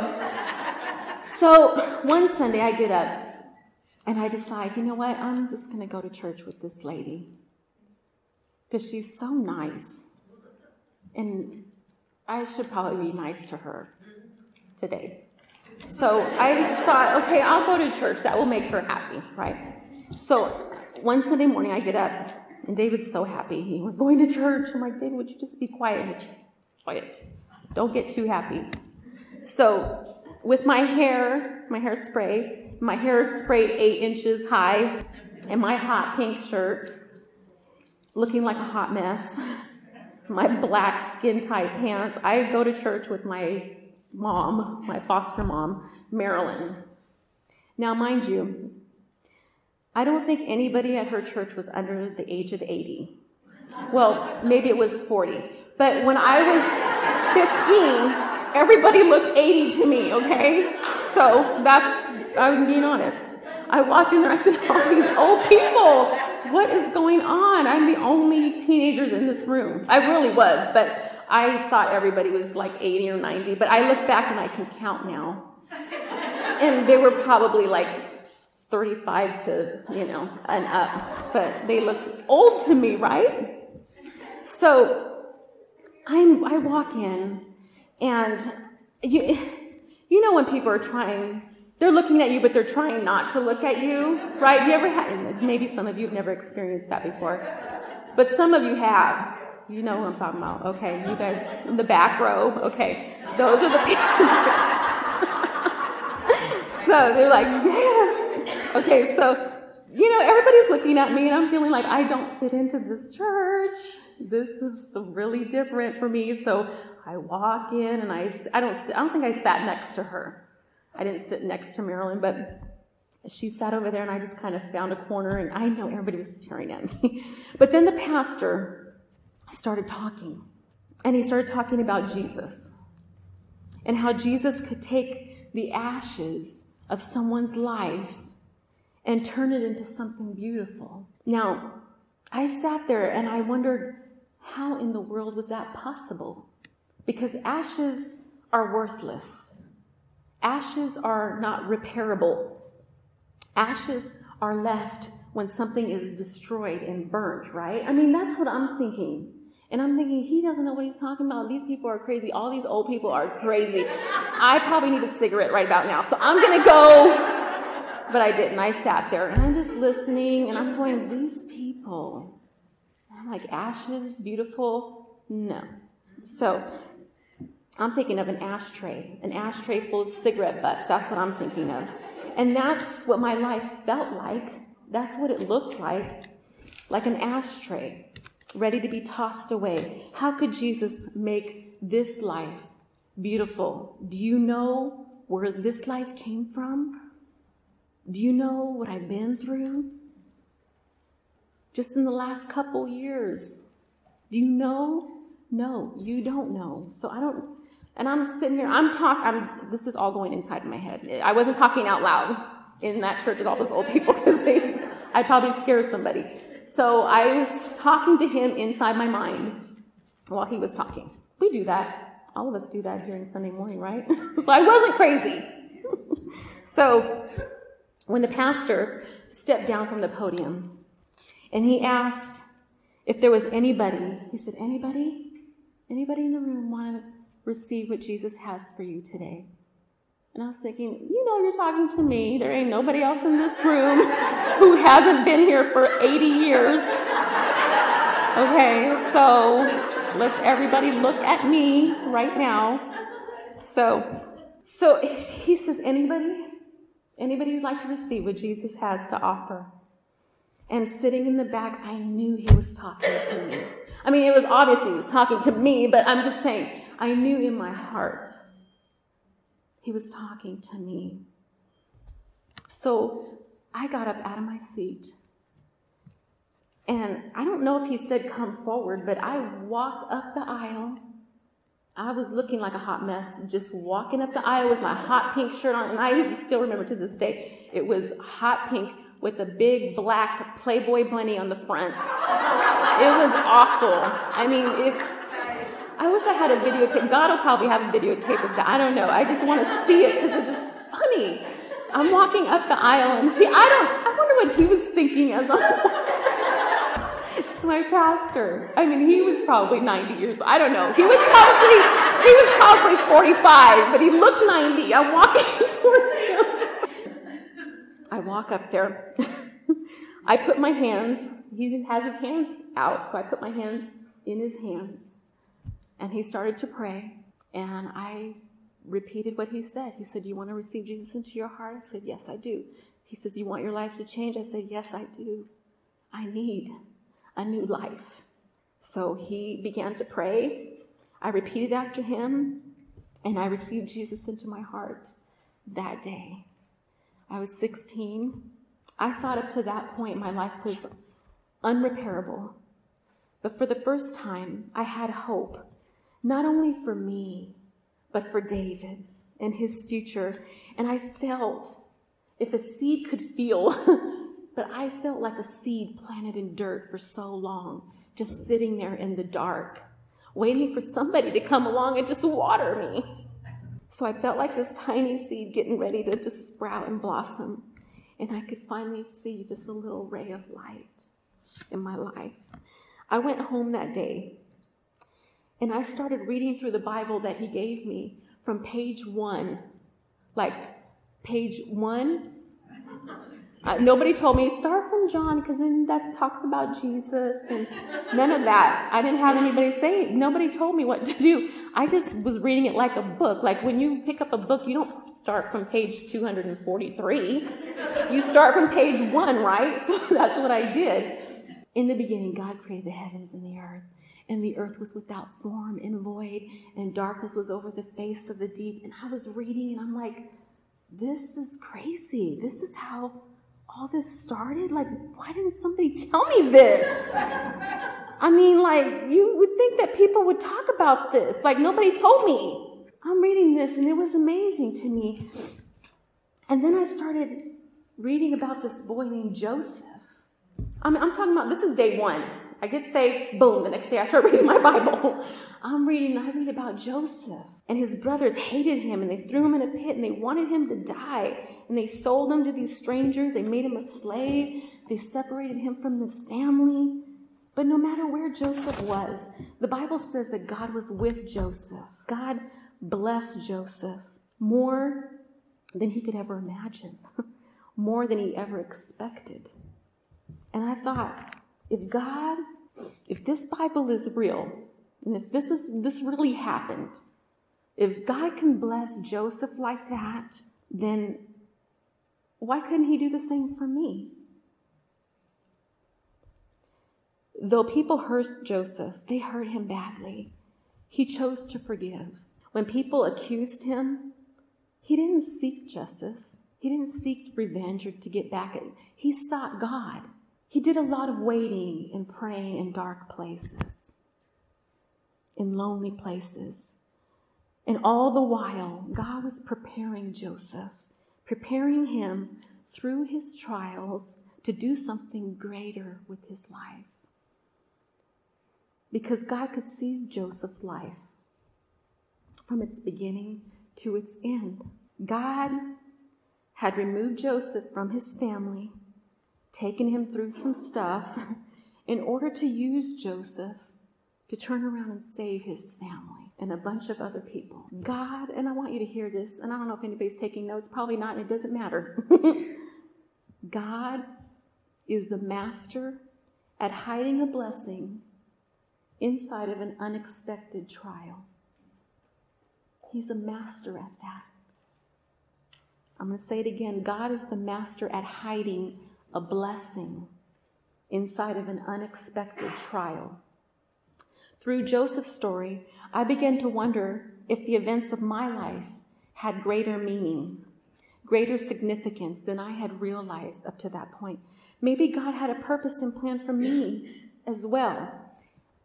so one Sunday I get up and I decide, you know what? I'm just going to go to church with this lady because she's so nice. And I should probably be nice to her today. So I thought, okay, I'll go to church. That will make her happy, right? So one Sunday morning, I get up, and David's so happy. He, We're going to church. I'm like, David, would you just be quiet? Quiet. Don't get too happy. So with my hair, my hair spray, my hair sprayed eight inches high, and my hot pink shirt, looking like a hot mess (laughs) my black skin tight pants. I go to church with my mom, my foster mom, Marilyn. Now, mind you, I don't think anybody at her church was under the age of 80. Well, maybe it was 40. But when I was 15, everybody looked 80 to me, okay? So that's, I'm being honest. I walked in there, I said, all these old people, what is going on? I'm the only teenagers in this room. I really was, but I thought everybody was like 80 or 90, but I look back and I can count now. And they were probably like 35 to, you know, and up, but they looked old to me, right? So I'm, I walk in, and you, you know when people are trying they're looking at you, but they're trying not to look at you, right? Do you ever have, maybe some of you have never experienced that before, but some of you have. You know who I'm talking about. Okay, you guys in the back row. Okay, those are the (laughs) people. (laughs) so they're like, yes. Okay, so you know, everybody's looking at me and I'm feeling like I don't fit into this church. This is really different for me. So I walk in and I, I don't, I don't think I sat next to her. I didn't sit next to Marilyn, but she sat over there and I just kind of found a corner and I know everybody was staring at me. (laughs) but then the pastor started talking and he started talking about Jesus and how Jesus could take the ashes of someone's life and turn it into something beautiful. Now, I sat there and I wondered how in the world was that possible? Because ashes are worthless. Ashes are not repairable. Ashes are left when something is destroyed and burnt, right? I mean, that's what I'm thinking. And I'm thinking, he doesn't know what he's talking about. These people are crazy. All these old people are crazy. I probably need a cigarette right about now. So I'm going to go. But I didn't. I sat there and I'm just listening and I'm going, these people. I'm like, ashes, beautiful. No. So I'm thinking of an ashtray, an ashtray full of cigarette butts. That's what I'm thinking of. And that's what my life felt like. That's what it looked like like an ashtray, ready to be tossed away. How could Jesus make this life beautiful? Do you know where this life came from? Do you know what I've been through? Just in the last couple years. Do you know? No, you don't know. So I don't and I'm sitting here, I'm talking, I'm, this is all going inside my head. I wasn't talking out loud in that church with all those old people because they, I'd probably scare somebody. So I was talking to him inside my mind while he was talking. We do that. All of us do that during Sunday morning, right? (laughs) so I wasn't crazy. (laughs) so when the pastor stepped down from the podium and he asked if there was anybody, he said, anybody? Anybody in the room want to receive what Jesus has for you today. And I was thinking, you know, you're talking to me. There ain't nobody else in this room (laughs) who hasn't been here for 80 years. Okay, so let's everybody look at me right now. So, so he says, anybody, anybody who'd like to receive what Jesus has to offer. And sitting in the back, I knew he was talking to me. I mean, it was obvious he was talking to me, but I'm just saying, I knew in my heart he was talking to me. So I got up out of my seat. And I don't know if he said, Come forward, but I walked up the aisle. I was looking like a hot mess, just walking up the aisle with my hot pink shirt on. And I still remember to this day, it was hot pink with a big black Playboy bunny on the front. It was awful. I mean, it's. I wish I had a videotape. God will probably have a videotape of that. I don't know. I just want to see it because it's funny. I'm walking up the aisle and he, I don't, I wonder what he was thinking as I'm my pastor. I mean, he was probably 90 years old. I don't know. He was probably, he was probably 45, but he looked 90. I'm walking (laughs) towards him. I walk up there. (laughs) I put my hands, he has his hands out, so I put my hands in his hands. And he started to pray. And I repeated what he said. He said, Do You want to receive Jesus into your heart? I said, Yes, I do. He says, You want your life to change? I said, Yes, I do. I need a new life. So he began to pray. I repeated after him, and I received Jesus into my heart that day. I was 16. I thought up to that point my life was unrepairable. But for the first time, I had hope, not only for me, but for David and his future. And I felt, if a seed could feel, (laughs) but I felt like a seed planted in dirt for so long, just sitting there in the dark, waiting for somebody to come along and just water me. So I felt like this tiny seed getting ready to just sprout and blossom. And I could finally see just a little ray of light in my life. I went home that day and I started reading through the Bible that he gave me from page one. Like, page one. Uh, nobody told me start from John because then that talks about Jesus and none of that. I didn't have anybody say it. Nobody told me what to do. I just was reading it like a book. Like when you pick up a book, you don't start from page 243. You start from page one, right? (laughs) So that's what I did. In the beginning, God created the heavens and the earth and the earth was without form and void, and darkness was over the face of the deep. And I was reading, and I'm like, this is crazy. This is how all this started? Like, why didn't somebody tell me this? I mean, like, you would think that people would talk about this. Like, nobody told me. I'm reading this, and it was amazing to me. And then I started reading about this boy named Joseph. I mean, I'm talking about this is day one. I get saved, boom, the next day I start (laughs) reading my Bible. I'm reading, I read about Joseph. And his brothers hated him and they threw him in a pit and they wanted him to die. And they sold him to these strangers. They made him a slave. They separated him from his family. But no matter where Joseph was, the Bible says that God was with Joseph. God blessed Joseph more than he could ever imagine, (laughs) more than he ever expected. And I thought, if God, if this Bible is real, and if this is this really happened, if God can bless Joseph like that, then why couldn't he do the same for me? Though people hurt Joseph, they hurt him badly. He chose to forgive. When people accused him, he didn't seek justice. He didn't seek revenge or to get back at. He sought God. He did a lot of waiting and praying in dark places, in lonely places. And all the while, God was preparing Joseph, preparing him through his trials to do something greater with his life. Because God could see Joseph's life from its beginning to its end. God had removed Joseph from his family taken him through some stuff in order to use Joseph to turn around and save his family and a bunch of other people. God, and I want you to hear this, and I don't know if anybody's taking notes, probably not, and it doesn't matter. (laughs) God is the master at hiding a blessing inside of an unexpected trial. He's a master at that. I'm going to say it again God is the master at hiding a blessing inside of an unexpected trial. Through Joseph's story, I began to wonder if the events of my life had greater meaning, greater significance than I had realized up to that point. Maybe God had a purpose and plan for me as well.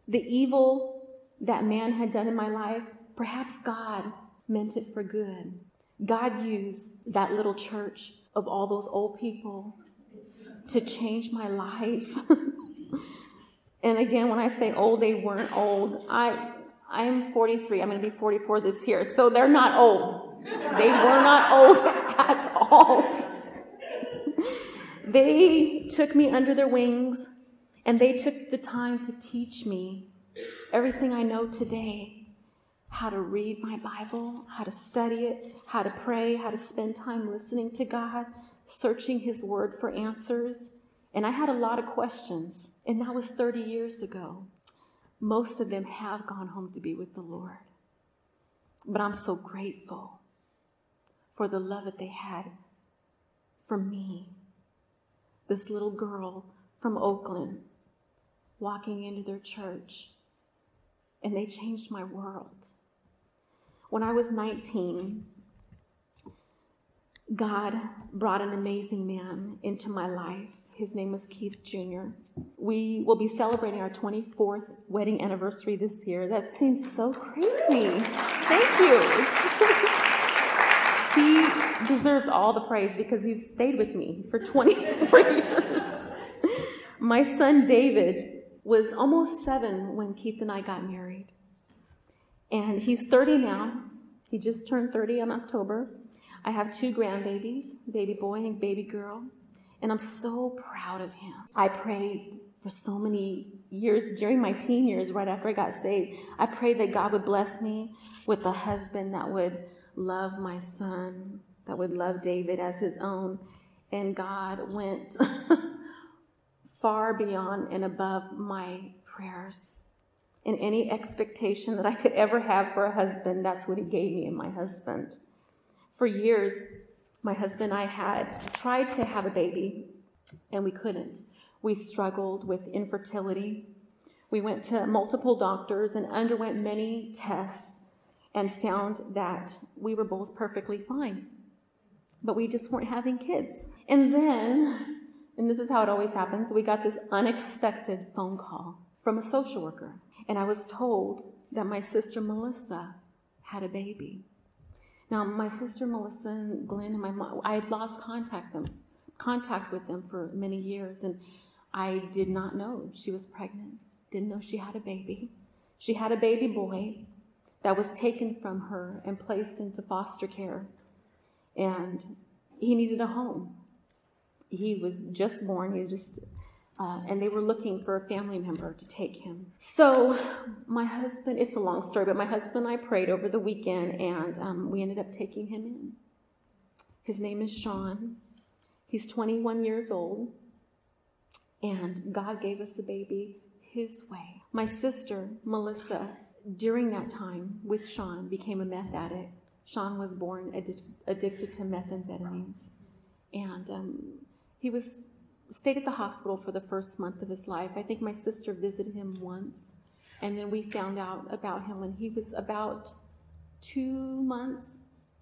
The evil that man had done in my life, perhaps God meant it for good. God used that little church of all those old people to change my life. (laughs) and again, when I say old, they weren't old. I I'm 43. I'm going to be 44 this year. So they're not old. They were not (laughs) old at all. (laughs) They took me under their wings and they took the time to teach me everything I know today how to read my Bible, how to study it, how to pray, how to spend time listening to God, searching His Word for answers. And I had a lot of questions, and that was 30 years ago. Most of them have gone home to be with the Lord. But I'm so grateful for the love that they had for me. This little girl from Oakland walking into their church, and they changed my world. When I was 19, God brought an amazing man into my life. His name was Keith Jr. We will be celebrating our 24th wedding anniversary this year. That seems so crazy. Thank you. (laughs) he deserves all the praise because he's stayed with me for 24 (laughs) years. My son David was almost seven when Keith and I got married. And he's 30 now. He just turned 30 in October. I have two grandbabies, baby boy and baby girl, and I'm so proud of him. I prayed for so many years during my teen years, right after I got saved. I prayed that God would bless me with a husband that would love my son, that would love David as his own. And God went (laughs) far beyond and above my prayers and any expectation that I could ever have for a husband, that's what he gave me in my husband. For years, my husband and I had tried to have a baby, and we couldn't. We struggled with infertility. We went to multiple doctors and underwent many tests and found that we were both perfectly fine. But we just weren't having kids. And then, and this is how it always happens, we got this unexpected phone call from a social worker. And I was told that my sister Melissa had a baby. Now, my sister Melissa and Glenn and my mom, I had lost contact them, contact with them for many years, and I did not know she was pregnant. Didn't know she had a baby. She had a baby boy that was taken from her and placed into foster care, and he needed a home. He was just born. He was just uh, and they were looking for a family member to take him. So, my husband, it's a long story, but my husband and I prayed over the weekend and um, we ended up taking him in. His name is Sean. He's 21 years old, and God gave us a baby his way. My sister, Melissa, during that time with Sean, became a meth addict. Sean was born addi- addicted to methamphetamines. And um, he was stayed at the hospital for the first month of his life. I think my sister visited him once, and then we found out about him when he was about two months,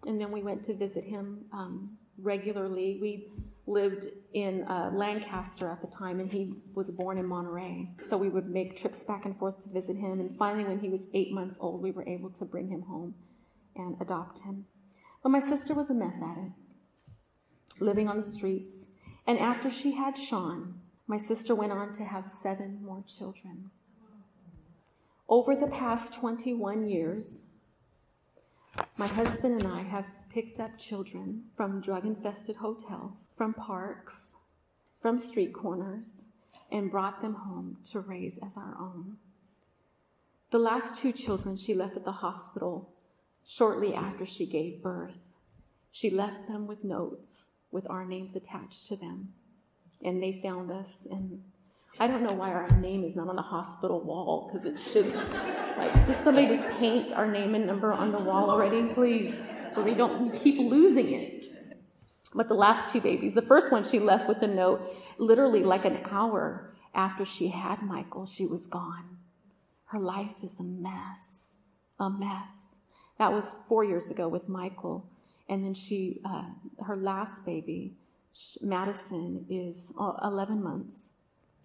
and then we went to visit him um, regularly. We lived in uh, Lancaster at the time, and he was born in Monterey. So we would make trips back and forth to visit him. And finally, when he was eight months old, we were able to bring him home and adopt him. But my sister was a meth addict, living on the streets. And after she had Sean, my sister went on to have seven more children. Over the past 21 years, my husband and I have picked up children from drug infested hotels, from parks, from street corners, and brought them home to raise as our own. The last two children she left at the hospital shortly after she gave birth. She left them with notes with our names attached to them. And they found us, and I don't know why our name is not on the hospital wall because it should. (laughs) Like, just somebody just paint our name and number on the wall already, please, so we don't keep losing it. But the last two babies, the first one she left with a note, literally like an hour after she had Michael, she was gone. Her life is a mess, a mess. That was four years ago with Michael. And then she, uh, her last baby, Madison, is uh, 11 months.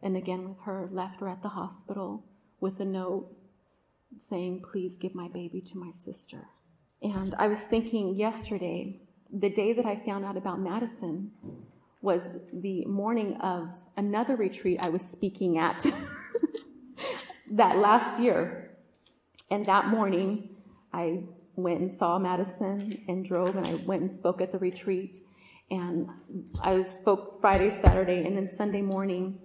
And again, with her, left her at the hospital with a note saying, Please give my baby to my sister. And I was thinking yesterday, the day that I found out about Madison was the morning of another retreat I was speaking at (laughs) that last year. And that morning, I went and saw Madison and drove, and I went and spoke at the retreat. And I spoke Friday, Saturday, and then Sunday morning.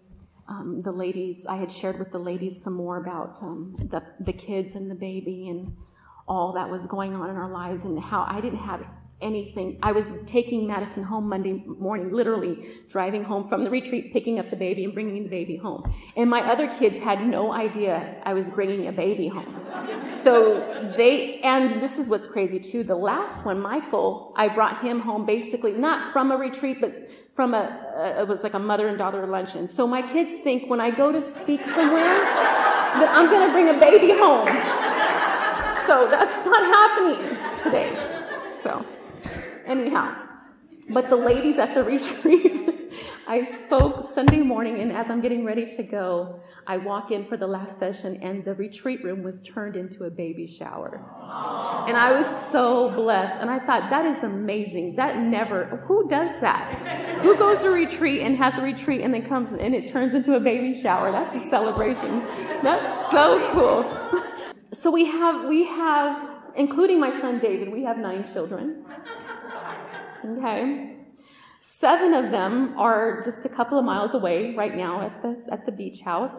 Um, the ladies, I had shared with the ladies some more about um, the, the kids and the baby and all that was going on in our lives and how I didn't have anything. I was taking Madison home Monday morning, literally driving home from the retreat, picking up the baby and bringing the baby home. And my other kids had no idea I was bringing a baby home. So they, and this is what's crazy too. The last one, Michael, I brought him home basically not from a retreat, but from a, a it was like a mother and daughter luncheon. So my kids think when I go to speak somewhere that I'm going to bring a baby home. So that's not happening today. So. Anyhow, but the ladies at the retreat, (laughs) I spoke Sunday morning, and as I'm getting ready to go, I walk in for the last session, and the retreat room was turned into a baby shower. And I was so blessed. And I thought, that is amazing. That never, who does that? Who goes to retreat and has a retreat and then comes and it turns into a baby shower? That's a celebration. That's so cool. (laughs) So we have, we have, including my son David, we have nine children. Okay? Seven of them are just a couple of miles away right now at the, at the beach house.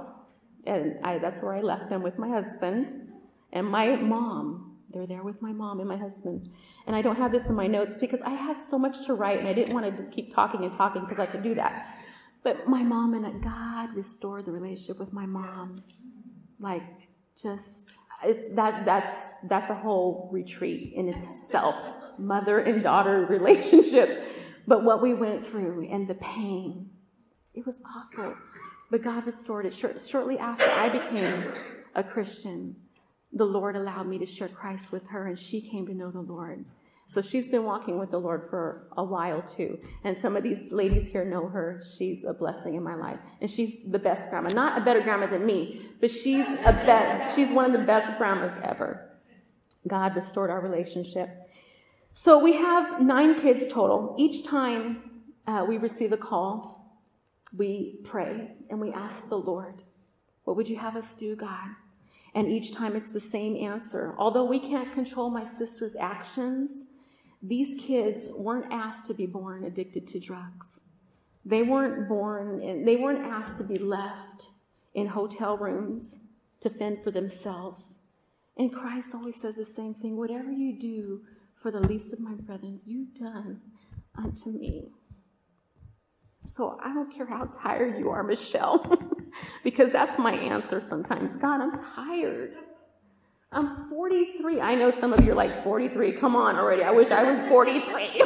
And I, that's where I left them with my husband. And my mom, they're there with my mom and my husband. And I don't have this in my notes because I have so much to write and I didn't want to just keep talking and talking because I could do that. But my mom and God restored the relationship with my mom. Like, just, it's, that, that's, that's a whole retreat in itself mother and daughter relationship. But what we went through and the pain, it was awful. But God restored it. Shortly after I became a Christian, the Lord allowed me to share Christ with her, and she came to know the Lord. So she's been walking with the Lord for a while too. And some of these ladies here know her. She's a blessing in my life. And she's the best grandma. Not a better grandma than me, but she's a be- she's one of the best grandmas ever. God restored our relationship. So we have nine kids total. Each time uh, we receive a call, we pray and we ask the Lord, What would you have us do, God? And each time it's the same answer. Although we can't control my sister's actions, these kids weren't asked to be born addicted to drugs. They weren't born, in, they weren't asked to be left in hotel rooms to fend for themselves. And Christ always says the same thing whatever you do for the least of my brethren, you've done unto me. So I don't care how tired you are, Michelle, (laughs) because that's my answer sometimes. God, I'm tired. I'm 43. I know some of you are like 43. Come on already. I wish I was 43.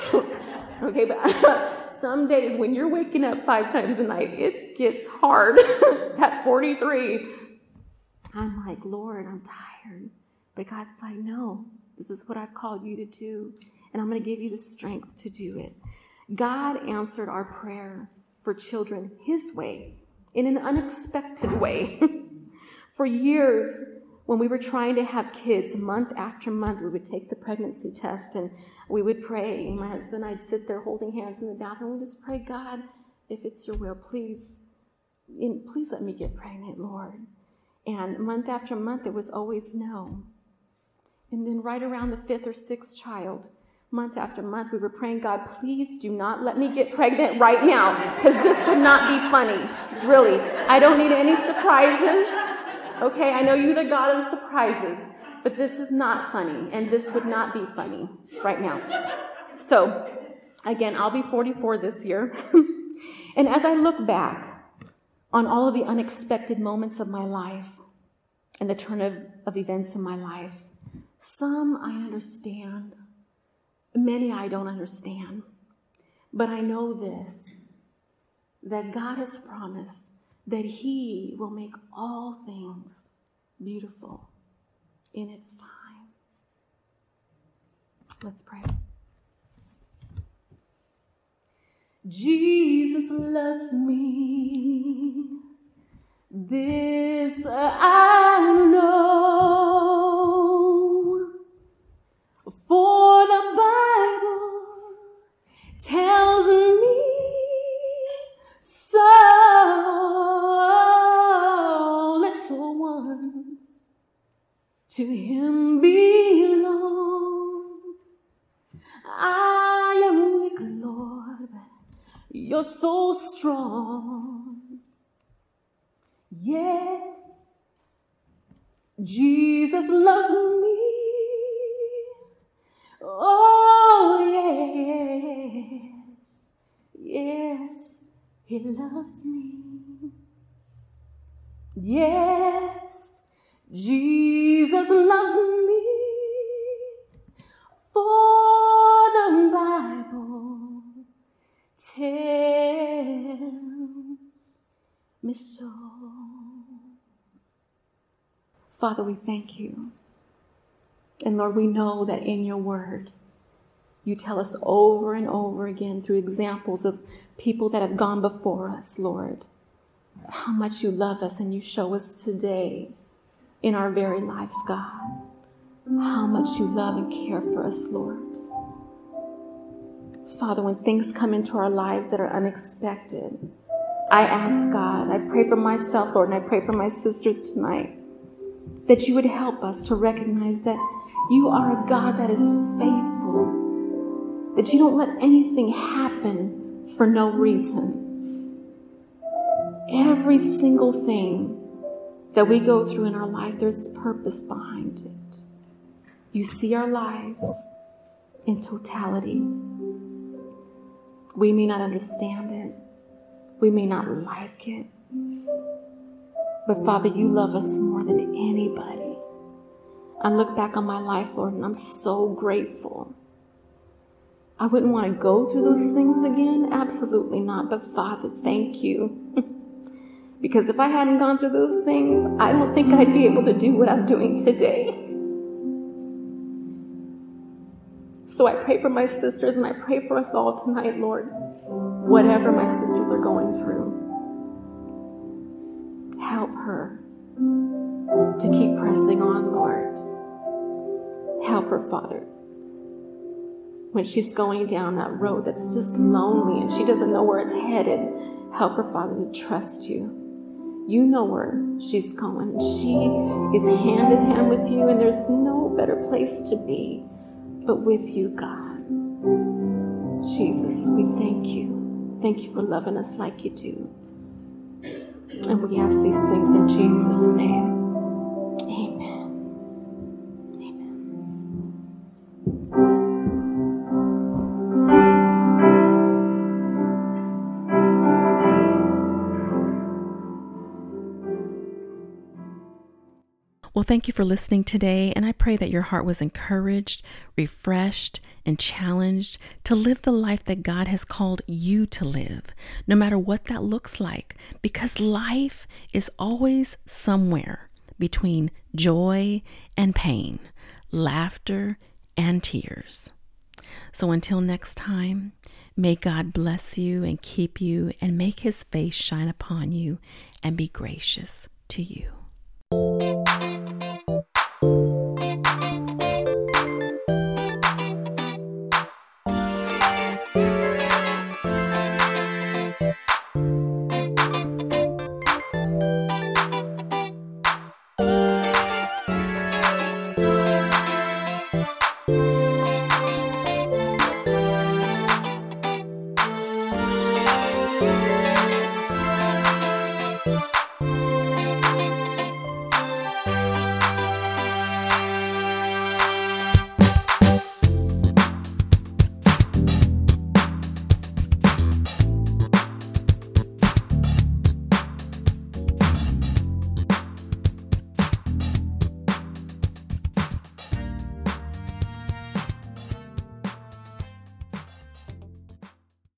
(laughs) okay, but (laughs) some days when you're waking up five times a night, it gets hard at 43. I'm like, Lord, I'm tired. But God's like, no, this is what I've called you to do, and I'm going to give you the strength to do it. God answered our prayer for children His way, in an unexpected way. (laughs) for years, when we were trying to have kids, month after month, we would take the pregnancy test and we would pray. My husband and I'd sit there holding hands in the bathroom and just pray, God, if it's your will, please, please let me get pregnant, Lord. And month after month, it was always no. And then, right around the fifth or sixth child, month after month, we were praying, God, please do not let me get pregnant right now, because this would not be funny. Really. I don't need any surprises. Okay, I know you're the God of surprises, but this is not funny, and this would not be funny right now. So, again, I'll be 44 this year. (laughs) and as I look back, on all of the unexpected moments of my life and the turn of, of events in my life. Some I understand, many I don't understand. But I know this that God has promised that He will make all things beautiful in its time. Let's pray. Jesus loves me. This I know. For the Bible tells me so. Little ones to Him belong. I am weak, Lord, but you're so strong. Yes, Jesus loves me. Oh, yes, yes, He loves me. Yes, Jesus loves me. For the Bible tells me so. Father, we thank you. And Lord, we know that in your word, you tell us over and over again through examples of people that have gone before us, Lord, how much you love us and you show us today in our very lives, God, how much you love and care for us, Lord. Father, when things come into our lives that are unexpected, I ask God, I pray for myself, Lord, and I pray for my sisters tonight that you would help us to recognize that you are a God that is faithful, that you don't let anything happen for no reason. Every single thing that we go through in our life, there's purpose behind it. You see our lives in totality. We may not understand it, we may not like it. But Father, you love us more than anybody. I look back on my life, Lord, and I'm so grateful. I wouldn't want to go through those things again. Absolutely not. But Father, thank you. (laughs) because if I hadn't gone through those things, I don't think I'd be able to do what I'm doing today. So I pray for my sisters and I pray for us all tonight, Lord, whatever my sisters are going through help her to keep pressing on, Lord. Help her, Father. When she's going down that road that's just lonely and she doesn't know where it's headed, help her, Father, to trust you. You know where she's going. She is hand in hand with you, and there's no better place to be but with you, God. Jesus, we thank you. Thank you for loving us like you do. And we ask these things in Jesus' name. Thank you for listening today, and I pray that your heart was encouraged, refreshed, and challenged to live the life that God has called you to live, no matter what that looks like, because life is always somewhere between joy and pain, laughter and tears. So until next time, may God bless you and keep you and make his face shine upon you and be gracious to you.